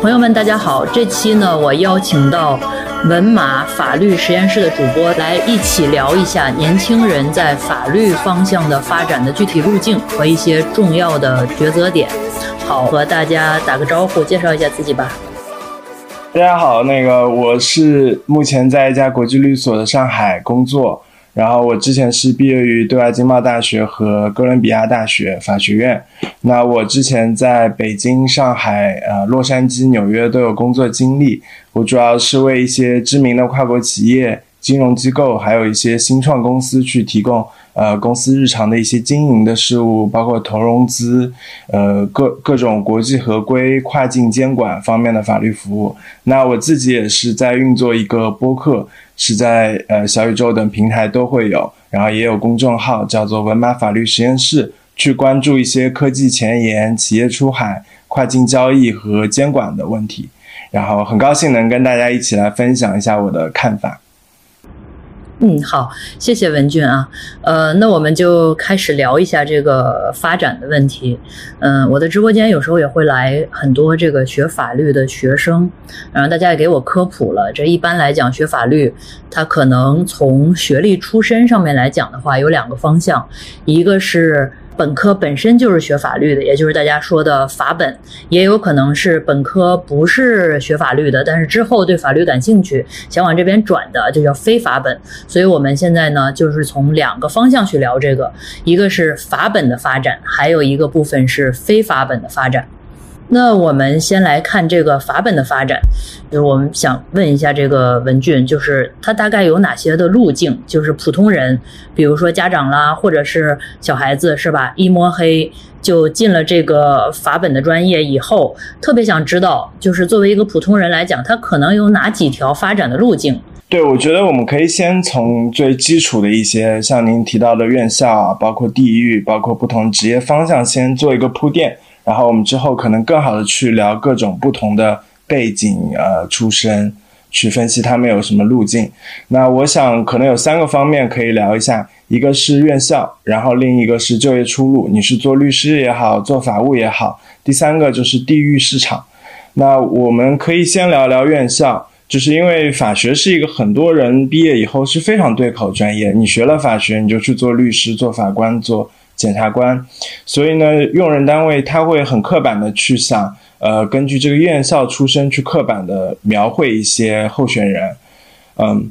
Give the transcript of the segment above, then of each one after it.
朋友们，大家好！这期呢，我邀请到文马法律实验室的主播来一起聊一下年轻人在法律方向的发展的具体路径和一些重要的抉择点。好，和大家打个招呼，介绍一下自己吧。大家好，那个我是目前在一家国际律所的上海工作。然后我之前是毕业于对外经贸大学和哥伦比亚大学法学院。那我之前在北京、上海、呃洛杉矶、纽约都有工作经历。我主要是为一些知名的跨国企业、金融机构，还有一些新创公司去提供呃公司日常的一些经营的事务，包括投融资、呃各各种国际合规、跨境监管方面的法律服务。那我自己也是在运作一个播客。是在呃小宇宙等平台都会有，然后也有公众号叫做文马法律实验室，去关注一些科技前沿、企业出海、跨境交易和监管的问题。然后很高兴能跟大家一起来分享一下我的看法。嗯，好，谢谢文俊啊。呃，那我们就开始聊一下这个发展的问题。嗯，我的直播间有时候也会来很多这个学法律的学生，然后大家也给我科普了。这一般来讲，学法律，它可能从学历出身上面来讲的话，有两个方向，一个是。本科本身就是学法律的，也就是大家说的法本，也有可能是本科不是学法律的，但是之后对法律感兴趣，想往这边转的，就叫非法本。所以我们现在呢，就是从两个方向去聊这个，一个是法本的发展，还有一个部分是非法本的发展。那我们先来看这个法本的发展，就是我们想问一下这个文俊，就是它大概有哪些的路径？就是普通人，比如说家长啦，或者是小孩子，是吧？一摸黑就进了这个法本的专业以后，特别想知道，就是作为一个普通人来讲，他可能有哪几条发展的路径？对，我觉得我们可以先从最基础的一些，像您提到的院校，包括地域，包括不同职业方向，先做一个铺垫。然后我们之后可能更好的去聊各种不同的背景、呃出身，去分析他们有什么路径。那我想可能有三个方面可以聊一下，一个是院校，然后另一个是就业出路，你是做律师也好，做法务也好，第三个就是地域市场。那我们可以先聊聊院校，就是因为法学是一个很多人毕业以后是非常对口专业，你学了法学，你就去做律师、做法官、做。检察官，所以呢，用人单位他会很刻板的去想，呃，根据这个院校出身去刻板的描绘一些候选人，嗯，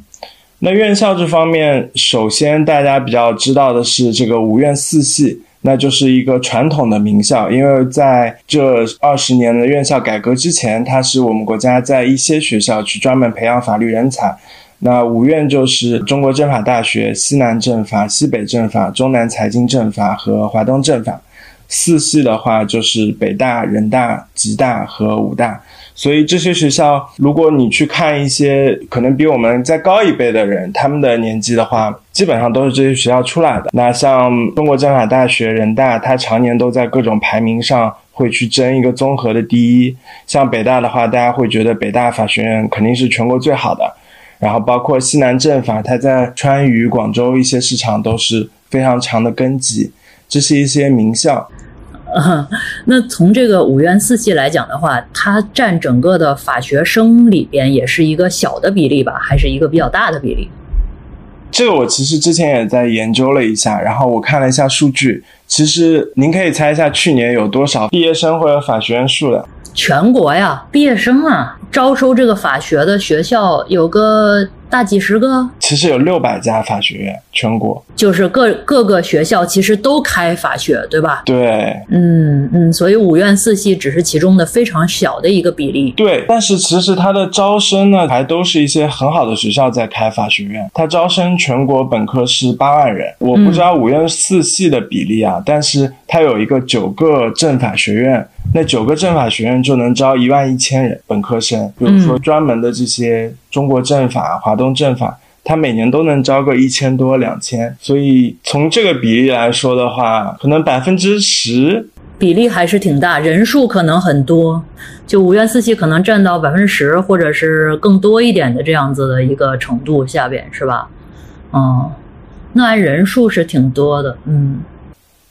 那院校这方面，首先大家比较知道的是这个五院四系，那就是一个传统的名校，因为在这二十年的院校改革之前，它是我们国家在一些学校去专门培养法律人才。那五院就是中国政法大学、西南政法、西北政法、中南财经政法和华东政法。四系的话就是北大、人大、吉大和武大。所以这些学校，如果你去看一些可能比我们再高一辈的人，他们的年纪的话，基本上都是这些学校出来的。那像中国政法大学、人大，它常年都在各种排名上会去争一个综合的第一。像北大的话，大家会觉得北大法学院肯定是全国最好的。然后包括西南政法，它在川渝、广州一些市场都是非常长的根基，这是一些名校。那从这个五院四系来讲的话，它占整个的法学生里边也是一个小的比例吧，还是一个比较大的比例？这个我其实之前也在研究了一下，然后我看了一下数据，其实您可以猜一下去年有多少毕业生或者法学院数的？全国呀，毕业生啊，招收这个法学的学校有个。大几十个，其实有六百家法学院，全国就是各各个学校其实都开法学，对吧？对，嗯嗯，所以五院四系只是其中的非常小的一个比例。对，但是其实它的招生呢，还都是一些很好的学校在开法学院。它招生全国本科是八万人，我不知道五院四系的比例啊，但是它有一个九个政法学院，那九个政法学院就能招一万一千人本科生，比如说专门的这些。中国政法、华东政法，它每年都能招个一千多、两千，所以从这个比例来说的话，可能百分之十比例还是挺大，人数可能很多，就五院四系可能占到百分之十或者是更多一点的这样子的一个程度下边，是吧？嗯，那人数是挺多的，嗯。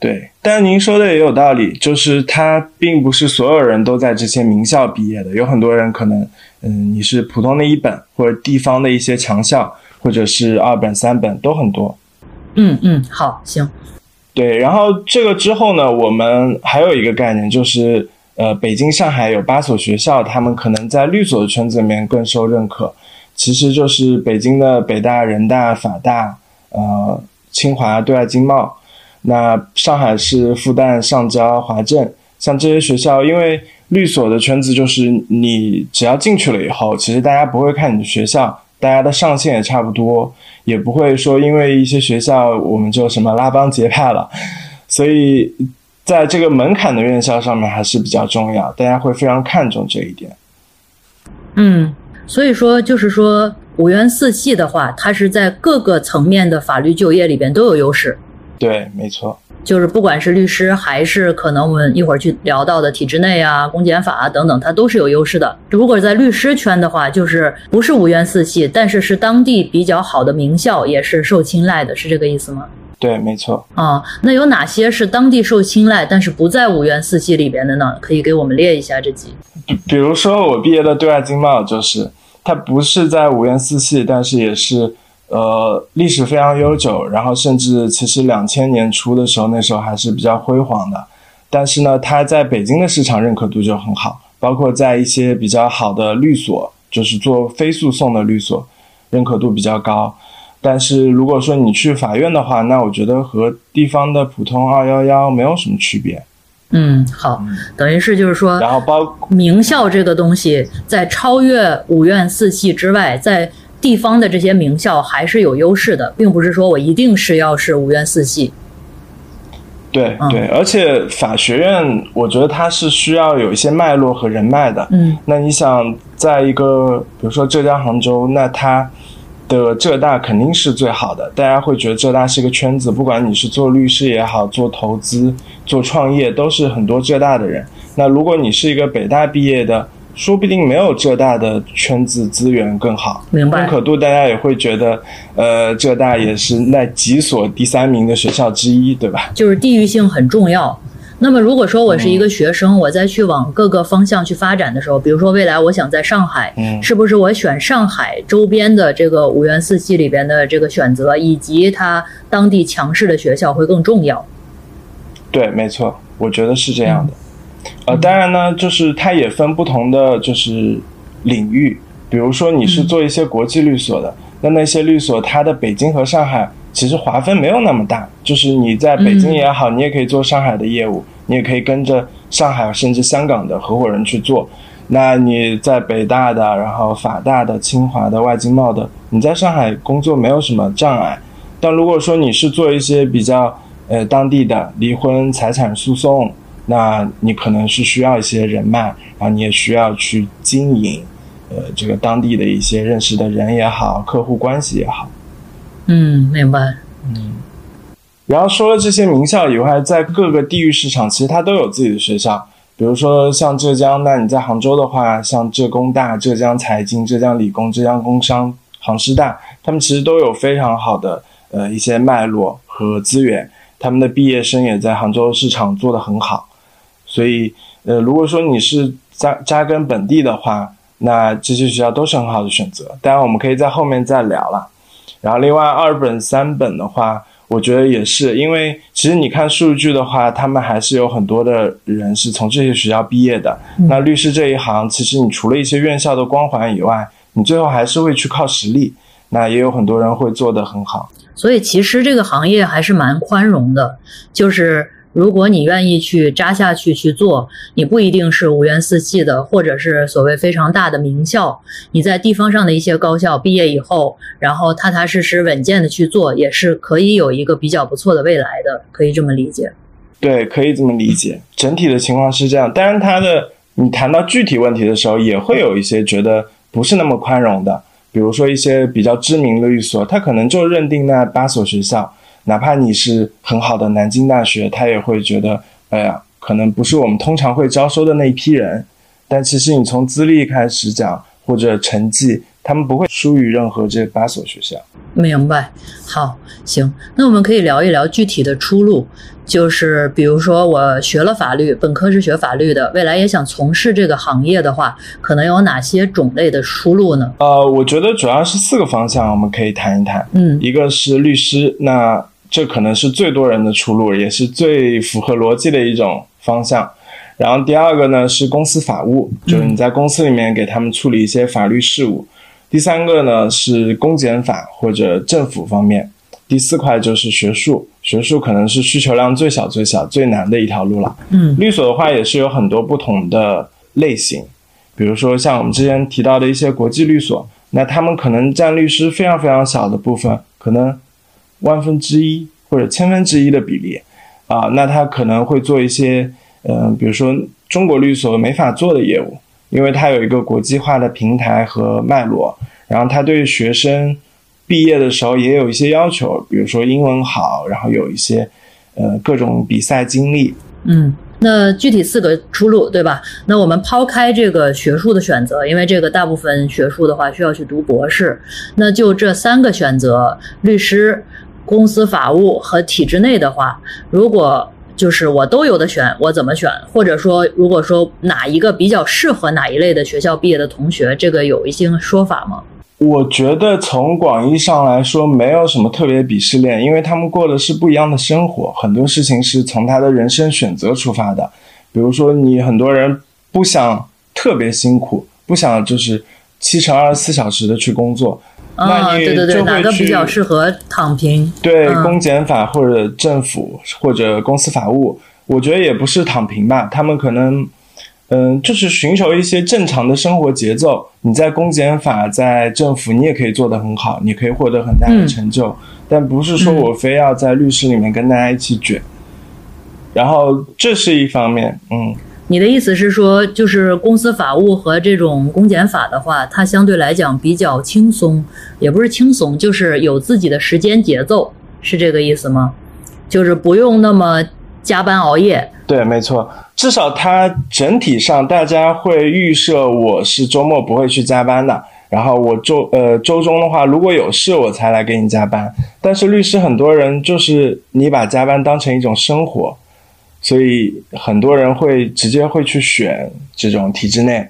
对，但您说的也有道理，就是他并不是所有人都在这些名校毕业的，有很多人可能，嗯，你是普通的一本或者地方的一些强校，或者是二本、三本都很多。嗯嗯，好，行。对，然后这个之后呢，我们还有一个概念，就是呃，北京、上海有八所学校，他们可能在律所的圈子里面更受认可，其实就是北京的北大、人大、法大，呃，清华、对外经贸。那上海市复旦、上交、华政，像这些学校，因为律所的圈子就是你只要进去了以后，其实大家不会看你的学校，大家的上限也差不多，也不会说因为一些学校我们就什么拉帮结派了，所以在这个门槛的院校上面还是比较重要，大家会非常看重这一点。嗯，所以说就是说五院四系的话，它是在各个层面的法律就业里边都有优势。对，没错，就是不管是律师，还是可能我们一会儿去聊到的体制内啊、公检法啊等等，它都是有优势的。如果在律师圈的话，就是不是五院四系，但是是当地比较好的名校，也是受青睐的，是这个意思吗？对，没错。啊，那有哪些是当地受青睐，但是不在五院四系里边的呢？可以给我们列一下这几。比如说我毕业的对外经贸，就是它不是在五院四系，但是也是。呃，历史非常悠久，然后甚至其实两千年初的时候，那时候还是比较辉煌的。但是呢，它在北京的市场认可度就很好，包括在一些比较好的律所，就是做非诉讼的律所，认可度比较高。但是如果说你去法院的话，那我觉得和地方的普通二幺幺没有什么区别。嗯，好，等于是就是说，然后包名校这个东西，在超越五院四系之外，在。地方的这些名校还是有优势的，并不是说我一定是要是五院四系。对对，而且法学院，我觉得它是需要有一些脉络和人脉的。嗯，那你想，在一个比如说浙江杭州，那它的浙大肯定是最好的，大家会觉得浙大是一个圈子，不管你是做律师也好，做投资、做创业，都是很多浙大的人。那如果你是一个北大毕业的，说不定没有浙大的圈子资源更好，明白？认可度大家也会觉得，呃，浙大也是那几所第三名的学校之一，对吧？就是地域性很重要。那么如果说我是一个学生，我再去往各个方向去发展的时候，比如说未来我想在上海，嗯，是不是我选上海周边的这个五院四系里边的这个选择，以及它当地强势的学校会更重要？对，没错，我觉得是这样的。呃，当然呢，就是它也分不同的就是领域，比如说你是做一些国际律所的，那那些律所它的北京和上海其实划分没有那么大，就是你在北京也好，你也可以做上海的业务，你也可以跟着上海甚至香港的合伙人去做。那你在北大的，然后法大的、清华的、外经贸的，你在上海工作没有什么障碍。但如果说你是做一些比较呃当地的离婚财产诉讼，那你可能是需要一些人脉，然后你也需要去经营，呃，这个当地的一些认识的人也好，客户关系也好。嗯，明白。嗯。然后说了这些名校以外，在各个地域市场，其实它都有自己的学校。比如说像浙江，那你在杭州的话，像浙工大、浙江财经、浙江理工、浙江工商、杭师大，他们其实都有非常好的呃一些脉络和资源，他们的毕业生也在杭州市场做得很好。所以，呃，如果说你是扎扎根本地的话，那这些学校都是很好的选择。当然，我们可以在后面再聊了。然后，另外二本、三本的话，我觉得也是，因为其实你看数据的话，他们还是有很多的人是从这些学校毕业的。那律师这一行，其实你除了一些院校的光环以外，你最后还是会去靠实力。那也有很多人会做得很好。所以，其实这个行业还是蛮宽容的，就是。如果你愿意去扎下去去做，你不一定是五院四系的，或者是所谓非常大的名校。你在地方上的一些高校毕业以后，然后踏踏实实、稳健的去做，也是可以有一个比较不错的未来的，可以这么理解。对，可以这么理解。整体的情况是这样，当然，他的你谈到具体问题的时候，也会有一些觉得不是那么宽容的，比如说一些比较知名的律所，他可能就认定那八所学校。哪怕你是很好的南京大学，他也会觉得，哎呀，可能不是我们通常会招收的那一批人。但其实你从资历开始讲，或者成绩，他们不会输于任何这八所学校。明白，好，行，那我们可以聊一聊具体的出路，就是比如说我学了法律，本科是学法律的，未来也想从事这个行业的话，可能有哪些种类的出路呢？呃，我觉得主要是四个方向，我们可以谈一谈。嗯，一个是律师，那这可能是最多人的出路，也是最符合逻辑的一种方向。然后第二个呢是公司法务，就是你在公司里面给他们处理一些法律事务。第三个呢是公检法或者政府方面，第四块就是学术，学术可能是需求量最小、最小、最难的一条路了。嗯，律所的话也是有很多不同的类型，比如说像我们之前提到的一些国际律所，那他们可能占律师非常非常小的部分，可能万分之一或者千分之一的比例啊，那他可能会做一些，嗯，比如说中国律所没法做的业务。因为它有一个国际化的平台和脉络，然后它对学生毕业的时候也有一些要求，比如说英文好，然后有一些呃各种比赛经历。嗯，那具体四个出路对吧？那我们抛开这个学术的选择，因为这个大部分学术的话需要去读博士，那就这三个选择：律师、公司法务和体制内的话，如果。就是我都有的选，我怎么选？或者说，如果说哪一个比较适合哪一类的学校毕业的同学，这个有一些说法吗？我觉得从广义上来说，没有什么特别鄙视链，因为他们过的是不一样的生活，很多事情是从他的人生选择出发的。比如说，你很多人不想特别辛苦，不想就是七乘二十四小时的去工作。啊，对对对，哪个比较适合躺平？对，公检法或者政府或者公司法务，我觉得也不是躺平吧。他们可能，嗯，就是寻求一些正常的生活节奏。你在公检法，在政府，你也可以做得很好，你可以获得很大的成就，但不是说我非要在律师里面跟大家一起卷。然后这是一方面，嗯。你的意思是说，就是公司法务和这种公检法的话，它相对来讲比较轻松，也不是轻松，就是有自己的时间节奏，是这个意思吗？就是不用那么加班熬夜。对，没错，至少它整体上大家会预设我是周末不会去加班的，然后我周呃周中的话，如果有事我才来给你加班。但是律师很多人就是你把加班当成一种生活。所以很多人会直接会去选这种体制内，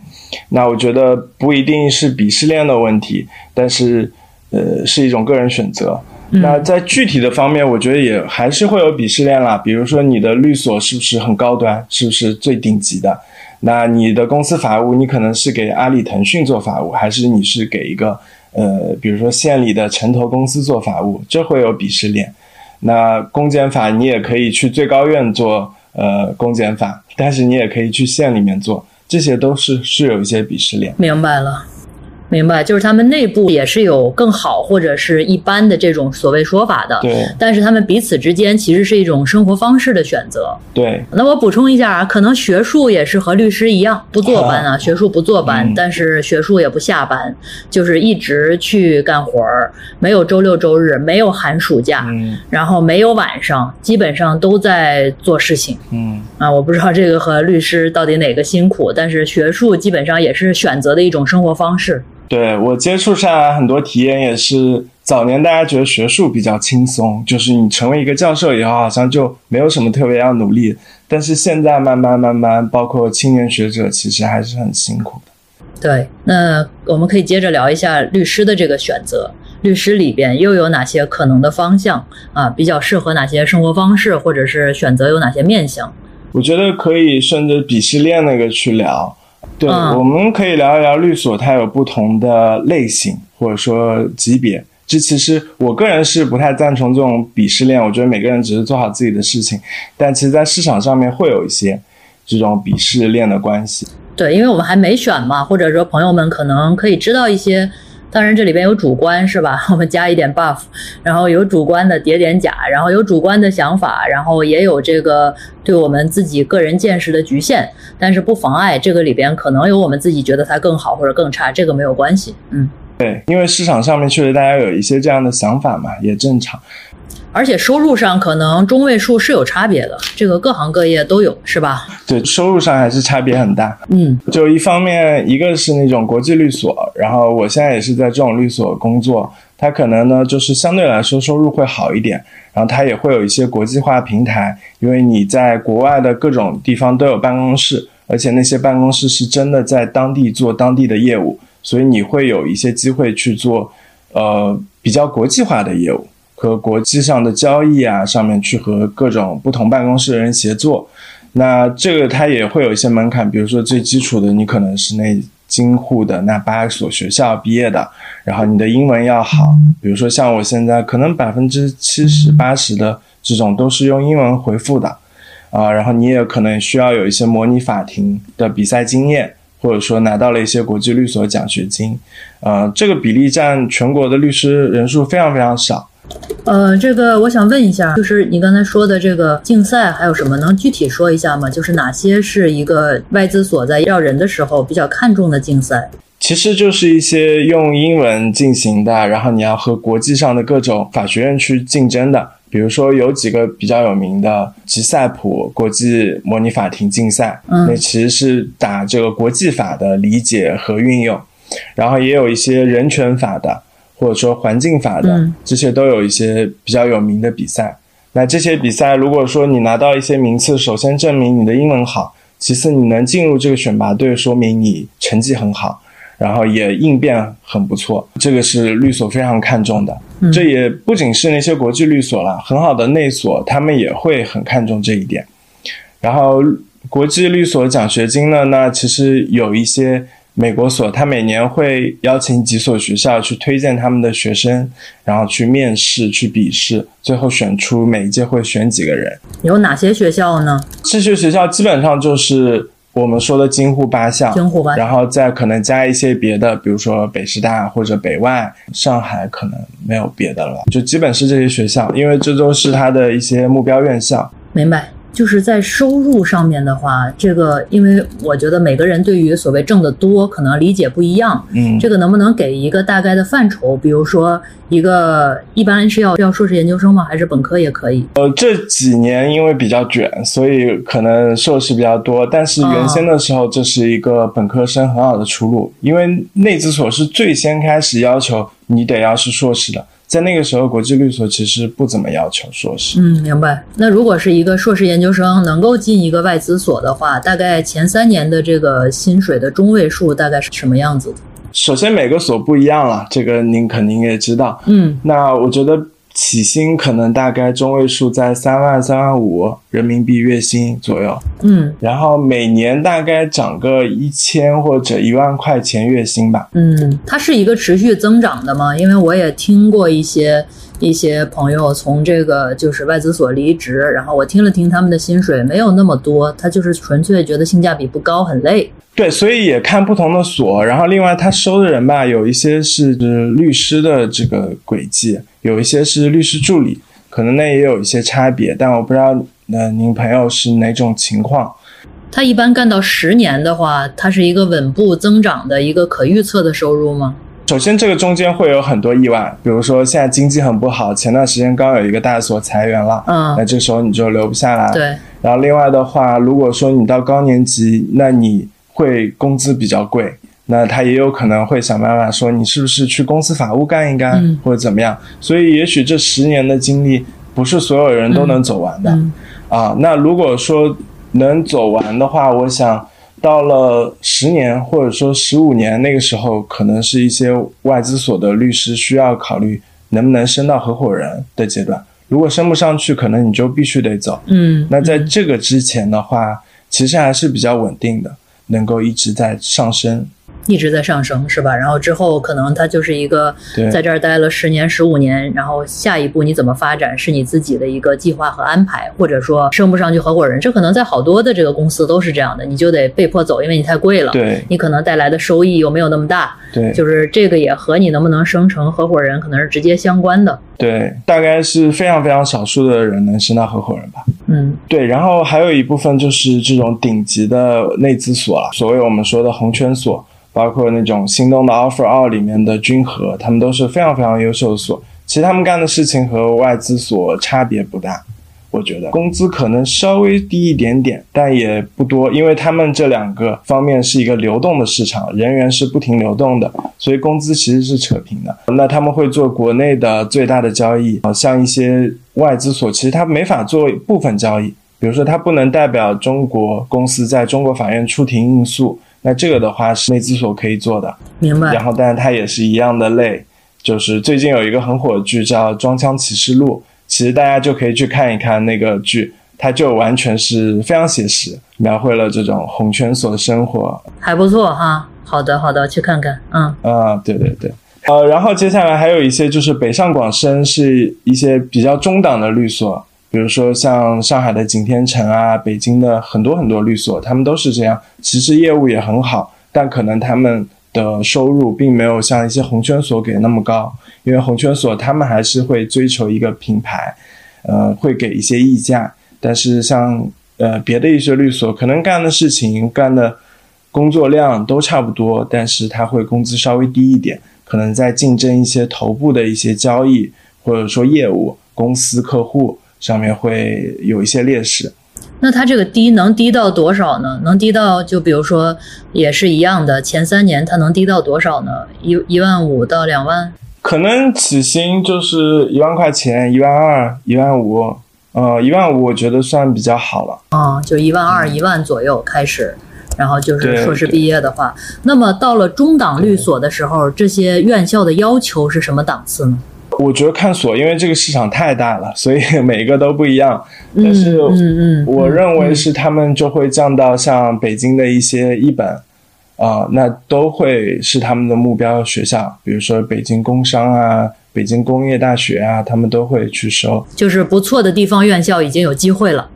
那我觉得不一定是鄙视链的问题，但是呃是一种个人选择。那在具体的方面，我觉得也还是会有鄙视链啦。比如说你的律所是不是很高端，是不是最顶级的？那你的公司法务，你可能是给阿里、腾讯做法务，还是你是给一个呃比如说县里的城投公司做法务？这会有鄙视链。那公检法你也可以去最高院做。呃，公检法，但是你也可以去县里面做，这些都是是有一些鄙视链。明白了。明白，就是他们内部也是有更好或者是一般的这种所谓说法的。对。但是他们彼此之间其实是一种生活方式的选择。对。那我补充一下啊，可能学术也是和律师一样不坐班啊，学术不坐班，但是学术也不下班，就是一直去干活儿，没有周六周日，没有寒暑假，然后没有晚上，基本上都在做事情。嗯。啊，我不知道这个和律师到底哪个辛苦，但是学术基本上也是选择的一种生活方式。对我接触下来很多体验也是，早年大家觉得学术比较轻松，就是你成为一个教授以后，好像就没有什么特别要努力。但是现在慢慢慢慢，包括青年学者，其实还是很辛苦的。对，那我们可以接着聊一下律师的这个选择，律师里边又有哪些可能的方向啊？比较适合哪些生活方式，或者是选择有哪些面向？我觉得可以顺着鄙视链那个去聊。对，我们可以聊一聊律所，它有不同的类型或者说级别。这其实我个人是不太赞成这种鄙视链。我觉得每个人只是做好自己的事情，但其实，在市场上面会有一些这种鄙视链的关系。对，因为我们还没选嘛，或者说朋友们可能可以知道一些。当然，这里边有主观是吧？我们加一点 buff，然后有主观的叠点甲，然后有主观的想法，然后也有这个对我们自己个人见识的局限，但是不妨碍这个里边可能有我们自己觉得它更好或者更差，这个没有关系。嗯，对，因为市场上面确实大家有一些这样的想法嘛，也正常。而且收入上可能中位数是有差别的，这个各行各业都有，是吧？对，收入上还是差别很大。嗯，就一方面，一个是那种国际律所，然后我现在也是在这种律所工作，它可能呢就是相对来说收入会好一点，然后它也会有一些国际化平台，因为你在国外的各种地方都有办公室，而且那些办公室是真的在当地做当地的业务，所以你会有一些机会去做，呃，比较国际化的业务。和国际上的交易啊，上面去和各种不同办公室的人协作，那这个它也会有一些门槛，比如说最基础的，你可能是那京沪的那八所学校毕业的，然后你的英文要好，比如说像我现在可能百分之七十八十的这种都是用英文回复的，啊，然后你也可能需要有一些模拟法庭的比赛经验，或者说拿到了一些国际律所奖学金，呃，这个比例占全国的律师人数非常非常少。呃，这个我想问一下，就是你刚才说的这个竞赛还有什么？能具体说一下吗？就是哪些是一个外资所在要人的时候比较看重的竞赛？其实就是一些用英文进行的，然后你要和国际上的各种法学院去竞争的。比如说有几个比较有名的吉赛普国际模拟法庭竞赛，嗯那其实是打这个国际法的理解和运用，然后也有一些人权法的。或者说环境法的嗯这些都有一些比较有名的比赛。那这些比赛，如果说你拿到一些名次，首先证明你的英文好，其次你能进入这个选拔队，说明你成绩很好，然后也应变很不错，这个是律所非常看重的。嗯这也不仅是那些国际律所了，很好的内所他们也会很看重这一点。然后国际律所奖学金呢，那其实有一些。美国所，他每年会邀请几所学校去推荐他们的学生，然后去面试、去笔试，最后选出每一届会选几个人。有哪些学校呢？这些学校基本上就是我们说的京沪八校，京沪八校然后再可能加一些别的，比如说北师大或者北外，上海可能没有别的了，就基本是这些学校，因为这都是他的一些目标院校。明白。就是在收入上面的话，这个因为我觉得每个人对于所谓挣得多可能理解不一样，嗯，这个能不能给一个大概的范畴？比如说一个一般是要要硕士研究生吗？还是本科也可以？呃，这几年因为比较卷，所以可能硕士比较多。但是原先的时候，这是一个本科生很好的出路，因为内资所是最先开始要求你得要是硕士的。在那个时候，国际律所其实不怎么要求硕士。嗯，明白。那如果是一个硕士研究生能够进一个外资所的话，大概前三年的这个薪水的中位数大概是什么样子？首先每个所不一样了，这个您肯定也知道。嗯，那我觉得起薪可能大概中位数在三万、三万五人民币月薪左右。嗯然后每年大概涨个一千或者一万块钱月薪吧。嗯，它是一个持续增长的吗？因为我也听过一些一些朋友从这个就是外资所离职，然后我听了听他们的薪水没有那么多，他就是纯粹觉得性价比不高，很累。对，所以也看不同的所，然后另外他收的人吧，有一些是律师的这个轨迹，有一些是律师助理，可能那也有一些差别，但我不知道呃您朋友是哪种情况。他一般干到十年的话，它是一个稳步增长的一个可预测的收入吗？首先，这个中间会有很多意外，比如说现在经济很不好，前段时间刚有一个大所裁员了，嗯那这时候你就留不下来。对，然后另外的话，如果说你到高年级，那你会工资比较贵，那他也有可能会想办法说你是不是去公司法务干一干，嗯或者怎么样。所以也许这十年的经历不是所有人都能走完的、嗯啊。那如果说能走完的话，我想到了十年或者说十五年那个时候，可能是一些外资所的律师需要考虑能不能升到合伙人的阶段。如果升不上去，可能你就必须得走。嗯，那在这个之前的话，其实还是比较稳定的，能够一直在上升。一直在上升，是吧？然后之后可能它就是一个在这儿待了十年、十五年，然后下一步你怎么发展是你自己的一个计划和安排，或者说升不上去合伙人，这可能在好多的这个公司都是这样的，你就得被迫走，因为你太贵了。对你可能带来的收益又没有那么大，对就是这个也和你能不能升成合伙人可能是直接相关的。对，大概是非常非常少数的人能升到合伙人吧。嗯对，然后还有一部分就是这种顶级的内资所了，所谓我们说的红圈所，包括那种心动的 offer 二里面的君和，他们都是非常非常优秀的所。其实他们干的事情和外资所差别不大。我觉得工资可能稍微低一点点，但也不多，因为他们这两个方面是一个流动的市场，人员是不停流动的，所以工资其实是扯平的。那他们会做国内的最大的交易，啊，像一些外资所，其实他没法做部分交易，比如说他不能代表中国公司在中国法院出庭应诉，那这个的话是内资所可以做的。明白。然后，但是它也是一样的累，就是最近有一个很火的剧叫《装腔启示录》。其实大家就可以去看一看那个剧，它就完全是非常写实，描绘了这种红圈所的生活，还不错哈。好的，好的，去看看。嗯啊，对对对，呃，然后接下来还有一些就是北上广深是一些比较中档的律所，比如说像上海的景天城啊，北京的很多很多律所，他们都是这样，其实业务也很好，但可能他们的收入并没有像一些红圈所给那么高。因为红圈所他们还是会追求一个品牌，呃，会给一些溢价。但是像呃别的一些律所，可能干的事情、干的工作量都差不多，但是他会工资稍微低一点，可能在竞争一些头部的一些交易或者说业务、公司客户上面会有一些劣势。那它这个低能低到多少呢？能低到就比如说也是一样的，前三年它能低到多少呢？一一万五到两万？可能起薪就是一万块钱，一万二、一万五，呃，一万五我觉得算比较好了。啊，就一万二、一万左右开始，然后就是硕士毕业的话，那么到了中档律所的时候，这些院校的要求是什么档次呢？我觉得看所，因为这个市场太大了，所以 每个都不一样。但是，嗯嗯，我认为是他们就会降到像北京的一些一本。啊，那都会是他们的目标学校，比如说北京工商啊、北京工业大学啊，他们都会去收。就是不错的地方院校已经有机会了。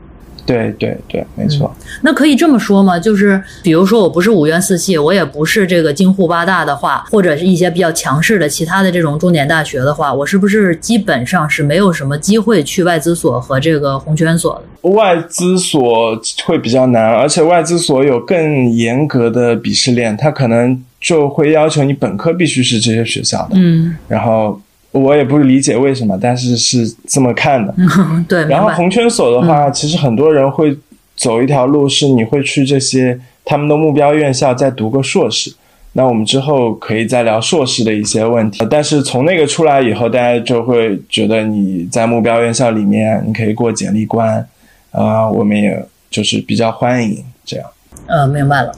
对对对，没错。那可以这么说吗？就是比如说，我不是五院四系，我也不是这个京沪八大的话，或者是一些比较强势的其他的这种重点大学的话，我是不是基本上是没有什么机会去外资所和这个红圈所的？外资所会比较难，而且外资所有更严格的鄙视链，它可能就会要求你本科必须是这些学校的。嗯，然后。我也不理解为什么，但是是这么看的。对，然后红圈所的话，其实很多人会走一条路，是你会去这些他们的目标院校再读个硕士。那我们之后可以再聊硕士的一些问题。但是从那个出来以后，大家就会觉得你在目标院校里面，你可以过简历关，啊，我们也就是比较欢迎这样。呃，明白了。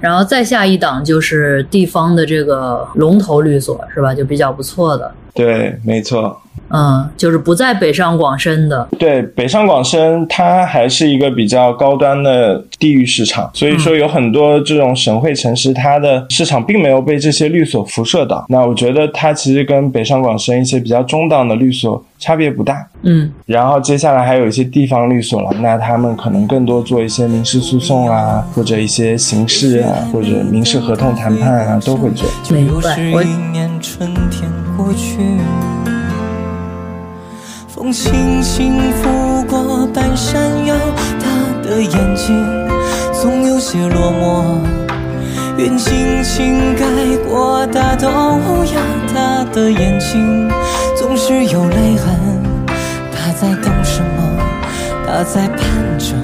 然后再下一档就是地方的这个龙头律所，是吧？就比较不错的。对，没错。嗯，就是不在北上广深的。对，北上广深它还是一个比较高端的地域市场，所以说有很多这种省会城市，它的市场并没有被这些律所辐射到。那我觉得它其实跟北上广深一些比较中档的律所差别不大。嗯，然后接下来还有一些地方律所了，那他们可能更多做一些民事诉讼啊，或者一些刑事啊，或者民事合同谈判啊，都会做。明白。我。过去风轻轻拂过半山腰，他的眼睛总有些落寞。云轻轻盖过大豆芽，他的眼睛总是有泪痕。他在等什么？他在盼着。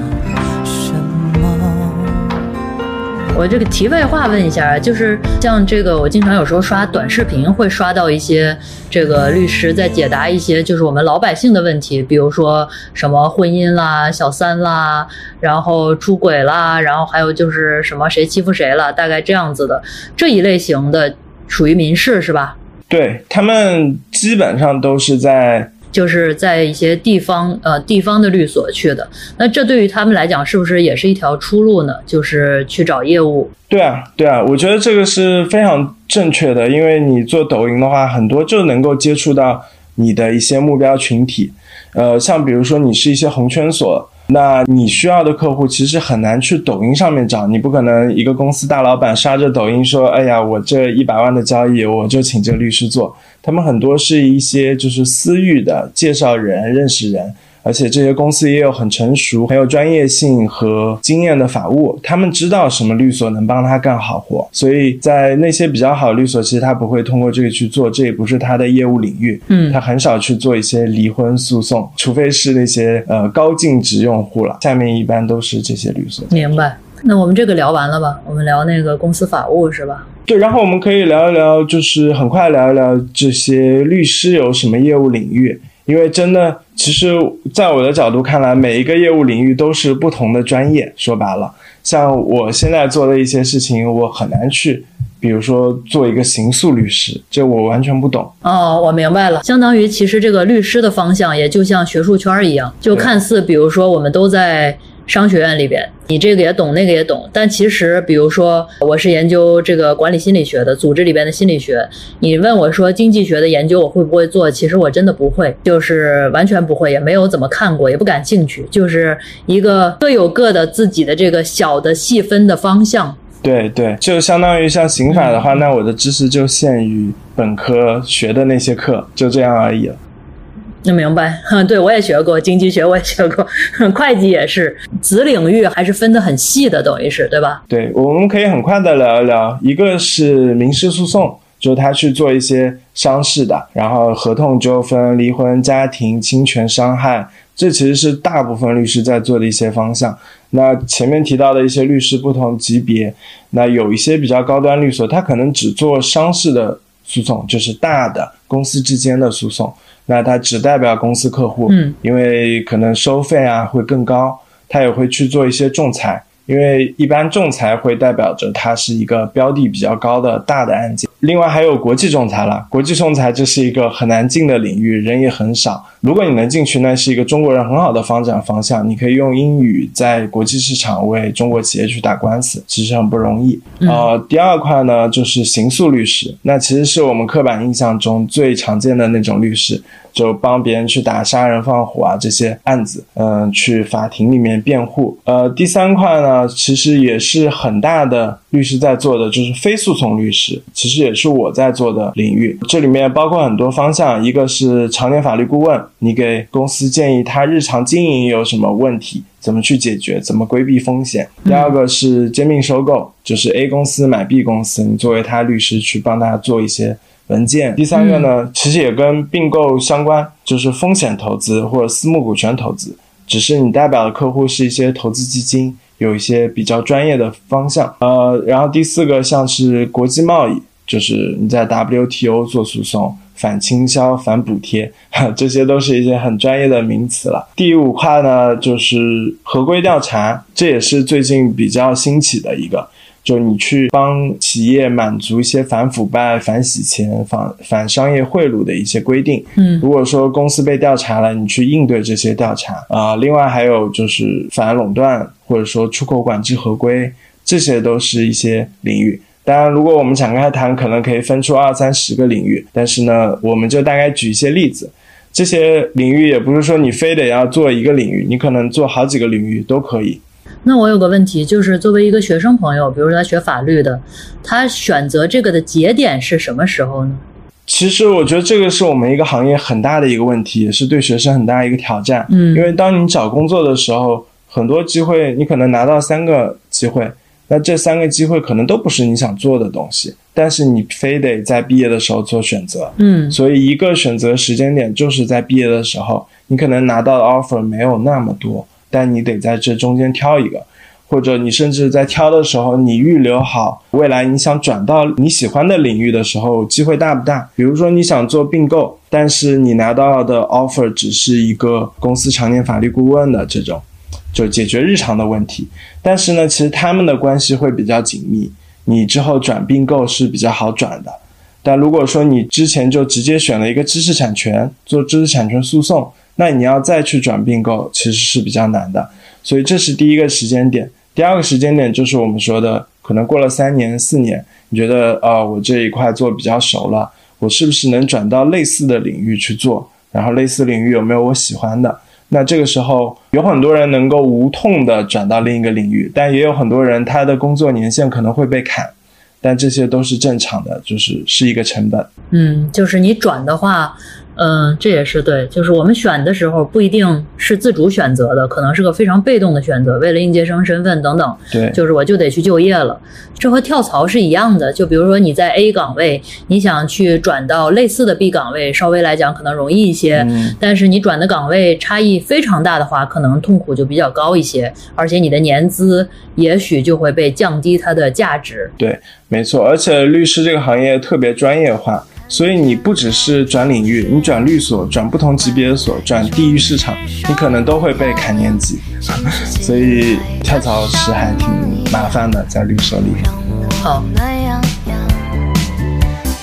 我这个题外话问一下，就是像这个，我经常有时候刷短视频，会刷到一些这个律师在解答一些就是我们老百姓的问题，比如说什么婚姻啦、小三啦，然后出轨啦，然后还有就是什么谁欺负谁了，大概这样子的这一类型的属于民事是吧？对他们基本上都是在。就是在一些地方，呃，地方的律所去的，那这对于他们来讲，是不是也是一条出路呢？就是去找业务。对啊，对啊，我觉得这个是非常正确的，因为你做抖音的话，很多就能够接触到你的一些目标群体，呃，像比如说你是一些红圈所。那你需要的客户其实很难去抖音上面找，你不可能一个公司大老板刷着抖音说，哎呀，我这一百万的交易我就请这律师做。他们很多是一些就是私域的介绍人、认识人，而且这些公司也有很成熟、很有专业性和经验的法务，他们知道什么律所能帮他干好活，所以在那些比较好的律所，其实他不会通过这个去做，这也不是他的业务领域。嗯他很少去做一些离婚诉讼，除非是那些呃高净值用户了。下面一般都是这些律所。明白。那我们这个聊完了吧？我们聊那个公司法务是吧？对，然后我们可以聊一聊，就是很快聊一聊这些律师有什么业务领域，因为真的，其实在我的角度看来，每一个业务领域都是不同的专业。说白了，像我现在做的一些事情，我很难去，比如说做一个刑诉律师，这我完全不懂。哦，我明白了，相当于其实这个律师的方向也就像学术圈一样，就看似比如说我们都在商学院里边，你这个也懂，那个也懂，但其实比如说我是研究这个管理心理学的，组织里边的心理学，你问我说经济学的研究我会不会做，其实我真的不会，就是完全不会，也没有怎么看过，也不感兴趣，就是一个各有各的自己的这个小的细分的方向。对对，就相当于像刑法的话，那我的知识就限于本科学的那些课，就这样而已。那明白，对我也学过经济学，我也学过，会计也是，子领域还是分得很细的，等于是对吧？对，我们可以很快的聊一聊，一个是民事诉讼，就是他去做一些商事的，然后合同纠纷、离婚、家庭侵权、伤害，这其实是大部分律师在做的一些方向。那前面提到的一些律师不同级别，那有一些比较高端律所，他可能只做商事的诉讼，就是大的公司之间的诉讼，那他只代表公司客户，嗯，因为可能收费啊会更高，他也会去做一些仲裁。因为一般仲裁会代表着它是一个标的比较高的大的案件，另外还有国际仲裁了。国际仲裁这是一个很难进的领域，人也很少。如果你能进去，那是一个中国人很好的发展方向。你可以用英语在国际市场为中国企业去打官司，其实很不容易。呃，第二块呢就是刑诉律师，那其实是我们刻板印象中最常见的那种律师。就帮别人去打杀人放火啊这些案子，嗯、去法庭里面辩护。呃，第三块呢，其实也是很大的律师在做的，就是非诉讼律师，其实也是我在做的领域。这里面包括很多方向，一个是常年法律顾问，你给公司建议他日常经营有什么问题。怎么去解决？怎么规避风险？第二个是兼并收购，就是 A 公司买 B 公司，你作为他律师去帮他做一些文件。第三个呢，其实也跟并购相关，就是风险投资或者私募股权投资，只是你代表的客户是一些投资基金，有一些比较专业的方向。呃，然后第四个像是国际贸易，就是你在 WTO 做诉讼。反倾销、反补贴，这些都是一些很专业的名词了。第五块呢，就是合规调查，这也是最近比较兴起的一个。就你去帮企业满足一些反腐败、反洗钱、反反商业贿赂的一些规定。嗯，如果说公司被调查了，你去应对这些调查啊、呃。另外还有就是反垄断或者说出口管制合规，这些都是一些领域。当然，如果我们展开谈，可能可以分出二三十个领域。但是呢，我们就大概举一些例子。这些领域也不是说你非得要做一个领域，你可能做好几个领域都可以。那我有个问题，就是作为一个学生朋友，比如说他学法律的，他选择这个的节点是什么时候呢？其实我觉得这个是我们一个行业很大的一个问题，也是对学生很大一个挑战。嗯，因为当你找工作的时候，很多机会你可能拿到三个机会。那这三个机会可能都不是你想做的东西，但是你非得在毕业的时候做选择。嗯，所以一个选择时间点就是在毕业的时候，你可能拿到的 offer 没有那么多，但你得在这中间挑一个，或者你甚至在挑的时候，你预留好未来你想转到你喜欢的领域的时候，机会大不大？比如说你想做并购，但是你拿到的 offer 只是一个公司常年法律顾问的这种。就解决日常的问题，但是呢，其实他们的关系会比较紧密，你之后转并购是比较好转的。但如果说你之前就直接选了一个知识产权做知识产权诉讼，那你要再去转并购其实是比较难的。所以这是第一个时间点。第二个时间点就是我们说的，可能过了三年四年，你觉得啊、我这一块做比较熟了，我是不是能转到类似的领域去做？然后类似领域有没有我喜欢的？那这个时候有很多人能够无痛的转到另一个领域，但也有很多人他的工作年限可能会被砍，但这些都是正常的，就是是一个成本。嗯，就是你转的话，嗯，这也是对，就是我们选的时候不一定是自主选择的，可能是个非常被动的选择，为了应届生身份等等，对，就是我就得去就业了。这和跳槽是一样的，就比如说你在 A 岗位，你想去转到类似的 B 岗位，稍微来讲可能容易一些，嗯但是你转的岗位差异非常大的话，可能痛苦就比较高一些，而且你的年资也许就会被降低它的价值。对，没错，而且律师这个行业特别专业化，所以你不只是转领域，你转律所、转不同级别的所、转地域市场，你可能都会被砍年级，所以跳槽是还挺麻烦的，在律所里。好暖洋洋，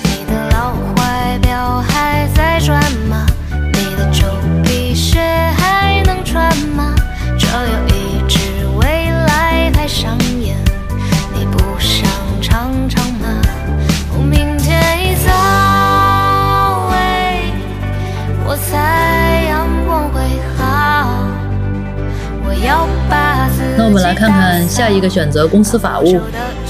你的老怀表还在转吗？你的旧皮鞋还能穿吗？这有一支未来太上那我们来看看下一个选择公司法务。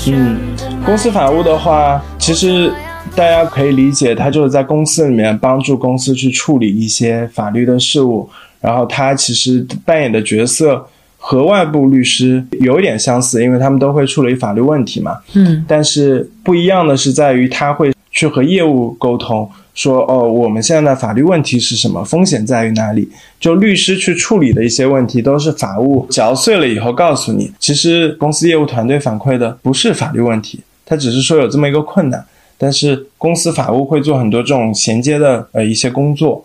嗯，公司法务的话，其实大家可以理解，它就是在公司里面帮助公司去处理一些法律的事务，然后它其实扮演的角色和外部律师有一点相似，因为他们都会处理法律问题嘛。嗯但是不一样的是在于，他会去和业务沟通，说哦，我们现在的法律问题是什么，风险在于哪里。就律师去处理的一些问题，都是法务嚼碎了以后告诉你，其实公司业务团队反馈的不是法律问题，他只是说有这么一个困难。但是公司法务会做很多这种衔接的呃一些工作。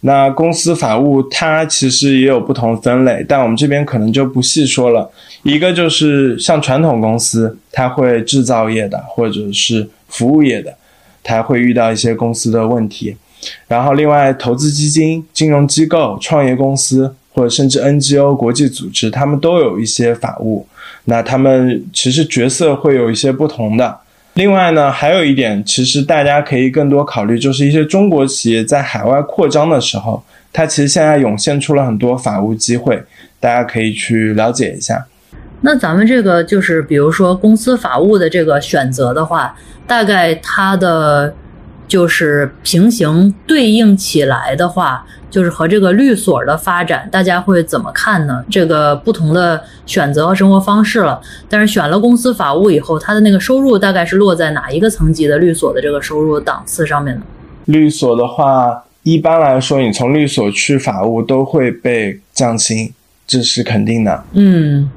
那公司法务它其实也有不同分类，但我们这边可能就不细说了。一个就是像传统公司，它会制造业的或者是服务业的，它会遇到一些公司的问题。然后另外，投资基金、金融机构、创业公司或者甚至 NGO 国际组织，他们都有一些法务。那他们其实角色会有一些不同的。另外呢，还有一点，其实大家可以更多考虑，就是一些中国企业在海外扩张的时候，它其实现在涌现出了很多法务机会，大家可以去了解一下。那咱们这个就是，比如说公司法务的这个选择的话，大概它的就是平行对应起来的话，就是和这个律所的发展，大家会怎么看呢？这个不同的选择和生活方式了，但是选了公司法务以后，它的那个收入大概是落在哪一个层级的律所的这个收入档次上面呢？律所的话，一般来说，你从律所去法务都会被降薪，这是肯定的。嗯，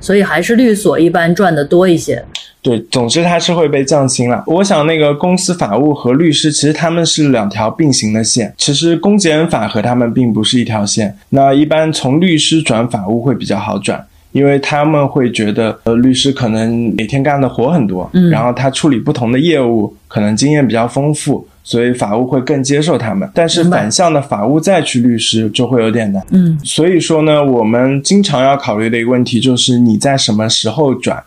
所以还是律所一般赚的多一些。对，总之它是会被降薪了。我想那个公司法务和律师其实他们是两条并行的线，其实公检人法和他们并不是一条线。那一般从律师转法务会比较好转。因为他们会觉得，呃，律师可能每天干的活很多，嗯然后他处理不同的业务，可能经验比较丰富，所以法务会更接受他们。但是反向的法务再去律师就会有点难。嗯所以说呢，我们经常要考虑的一个问题就是你在什么时候转。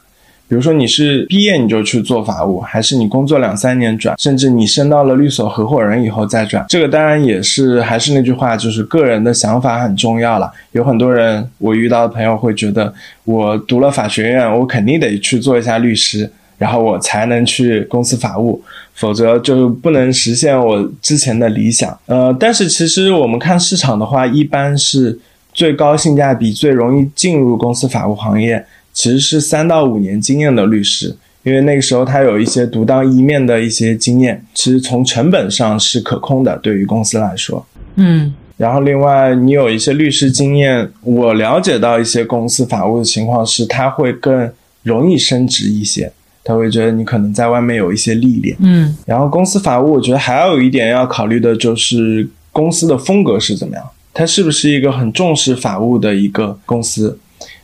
比如说你是毕业你就去做法务，还是你工作两三年转，甚至你升到了律所合伙人以后再转，这个当然也是还是那句话，就是个人的想法很重要了。有很多人我遇到的朋友会觉得，我读了法学院，我肯定得去做一下律师，然后我才能去公司法务，否则就不能实现我之前的理想。呃，但是其实我们看市场的话，一般是最高性价比、最容易进入公司法务行业。其实是三到五年经验的律师，因为那个时候他有一些独当一面的一些经验，其实从成本上是可控的，对于公司来说。嗯然后另外你有一些律师经验，我了解到一些公司法务的情况是，他会更容易升职一些，他会觉得你可能在外面有一些历练。嗯然后公司法务，我觉得还有一点要考虑的就是公司的风格是怎么样，它是不是一个很重视法务的一个公司。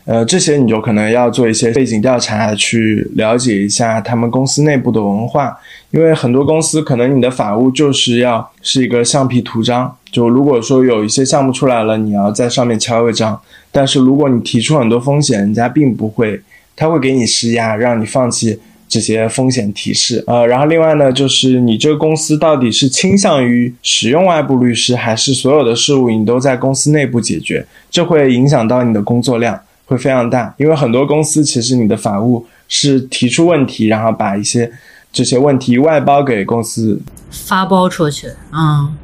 呃，这些你就可能要做一些背景调查，去了解一下他们公司内部的文化，因为很多公司可能你的法务就是要是一个橡皮图章，就如果说有一些项目出来了，你要在上面敲个章，但是如果你提出很多风险，人家并不会，他会给你施压，让你放弃这些风险提示。呃，然后另外呢，就是你这个公司到底是倾向于使用外部律师，还是所有的事务你都在公司内部解决，这会影响到你的工作量。会非常大，因为很多公司其实你的法务是提出问题，然后把一些这些问题外包给公司。发包出去，嗯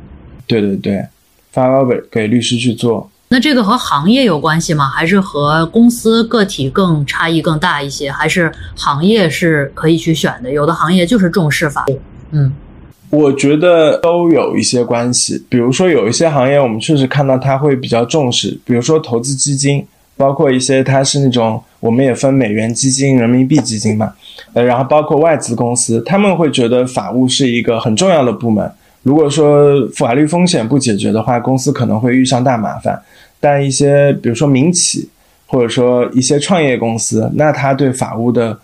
对对对，发包给给律师去做。那这个和行业有关系吗？还是和公司个体更差异更大一些？还是行业是可以去选的？有的行业就是重视法务，嗯。我觉得都有一些关系，比如说有一些行业，我们确实看到它会比较重视，比如说投资基金，包括一些它是那种，我们也分美元基金、人民币基金嘛，呃，然后包括外资公司，他们会觉得法务是一个很重要的部门。如果说法律风险不解决的话，公司可能会遇上大麻烦。但一些比如说民企，或者说一些创业公司，那他对法务的。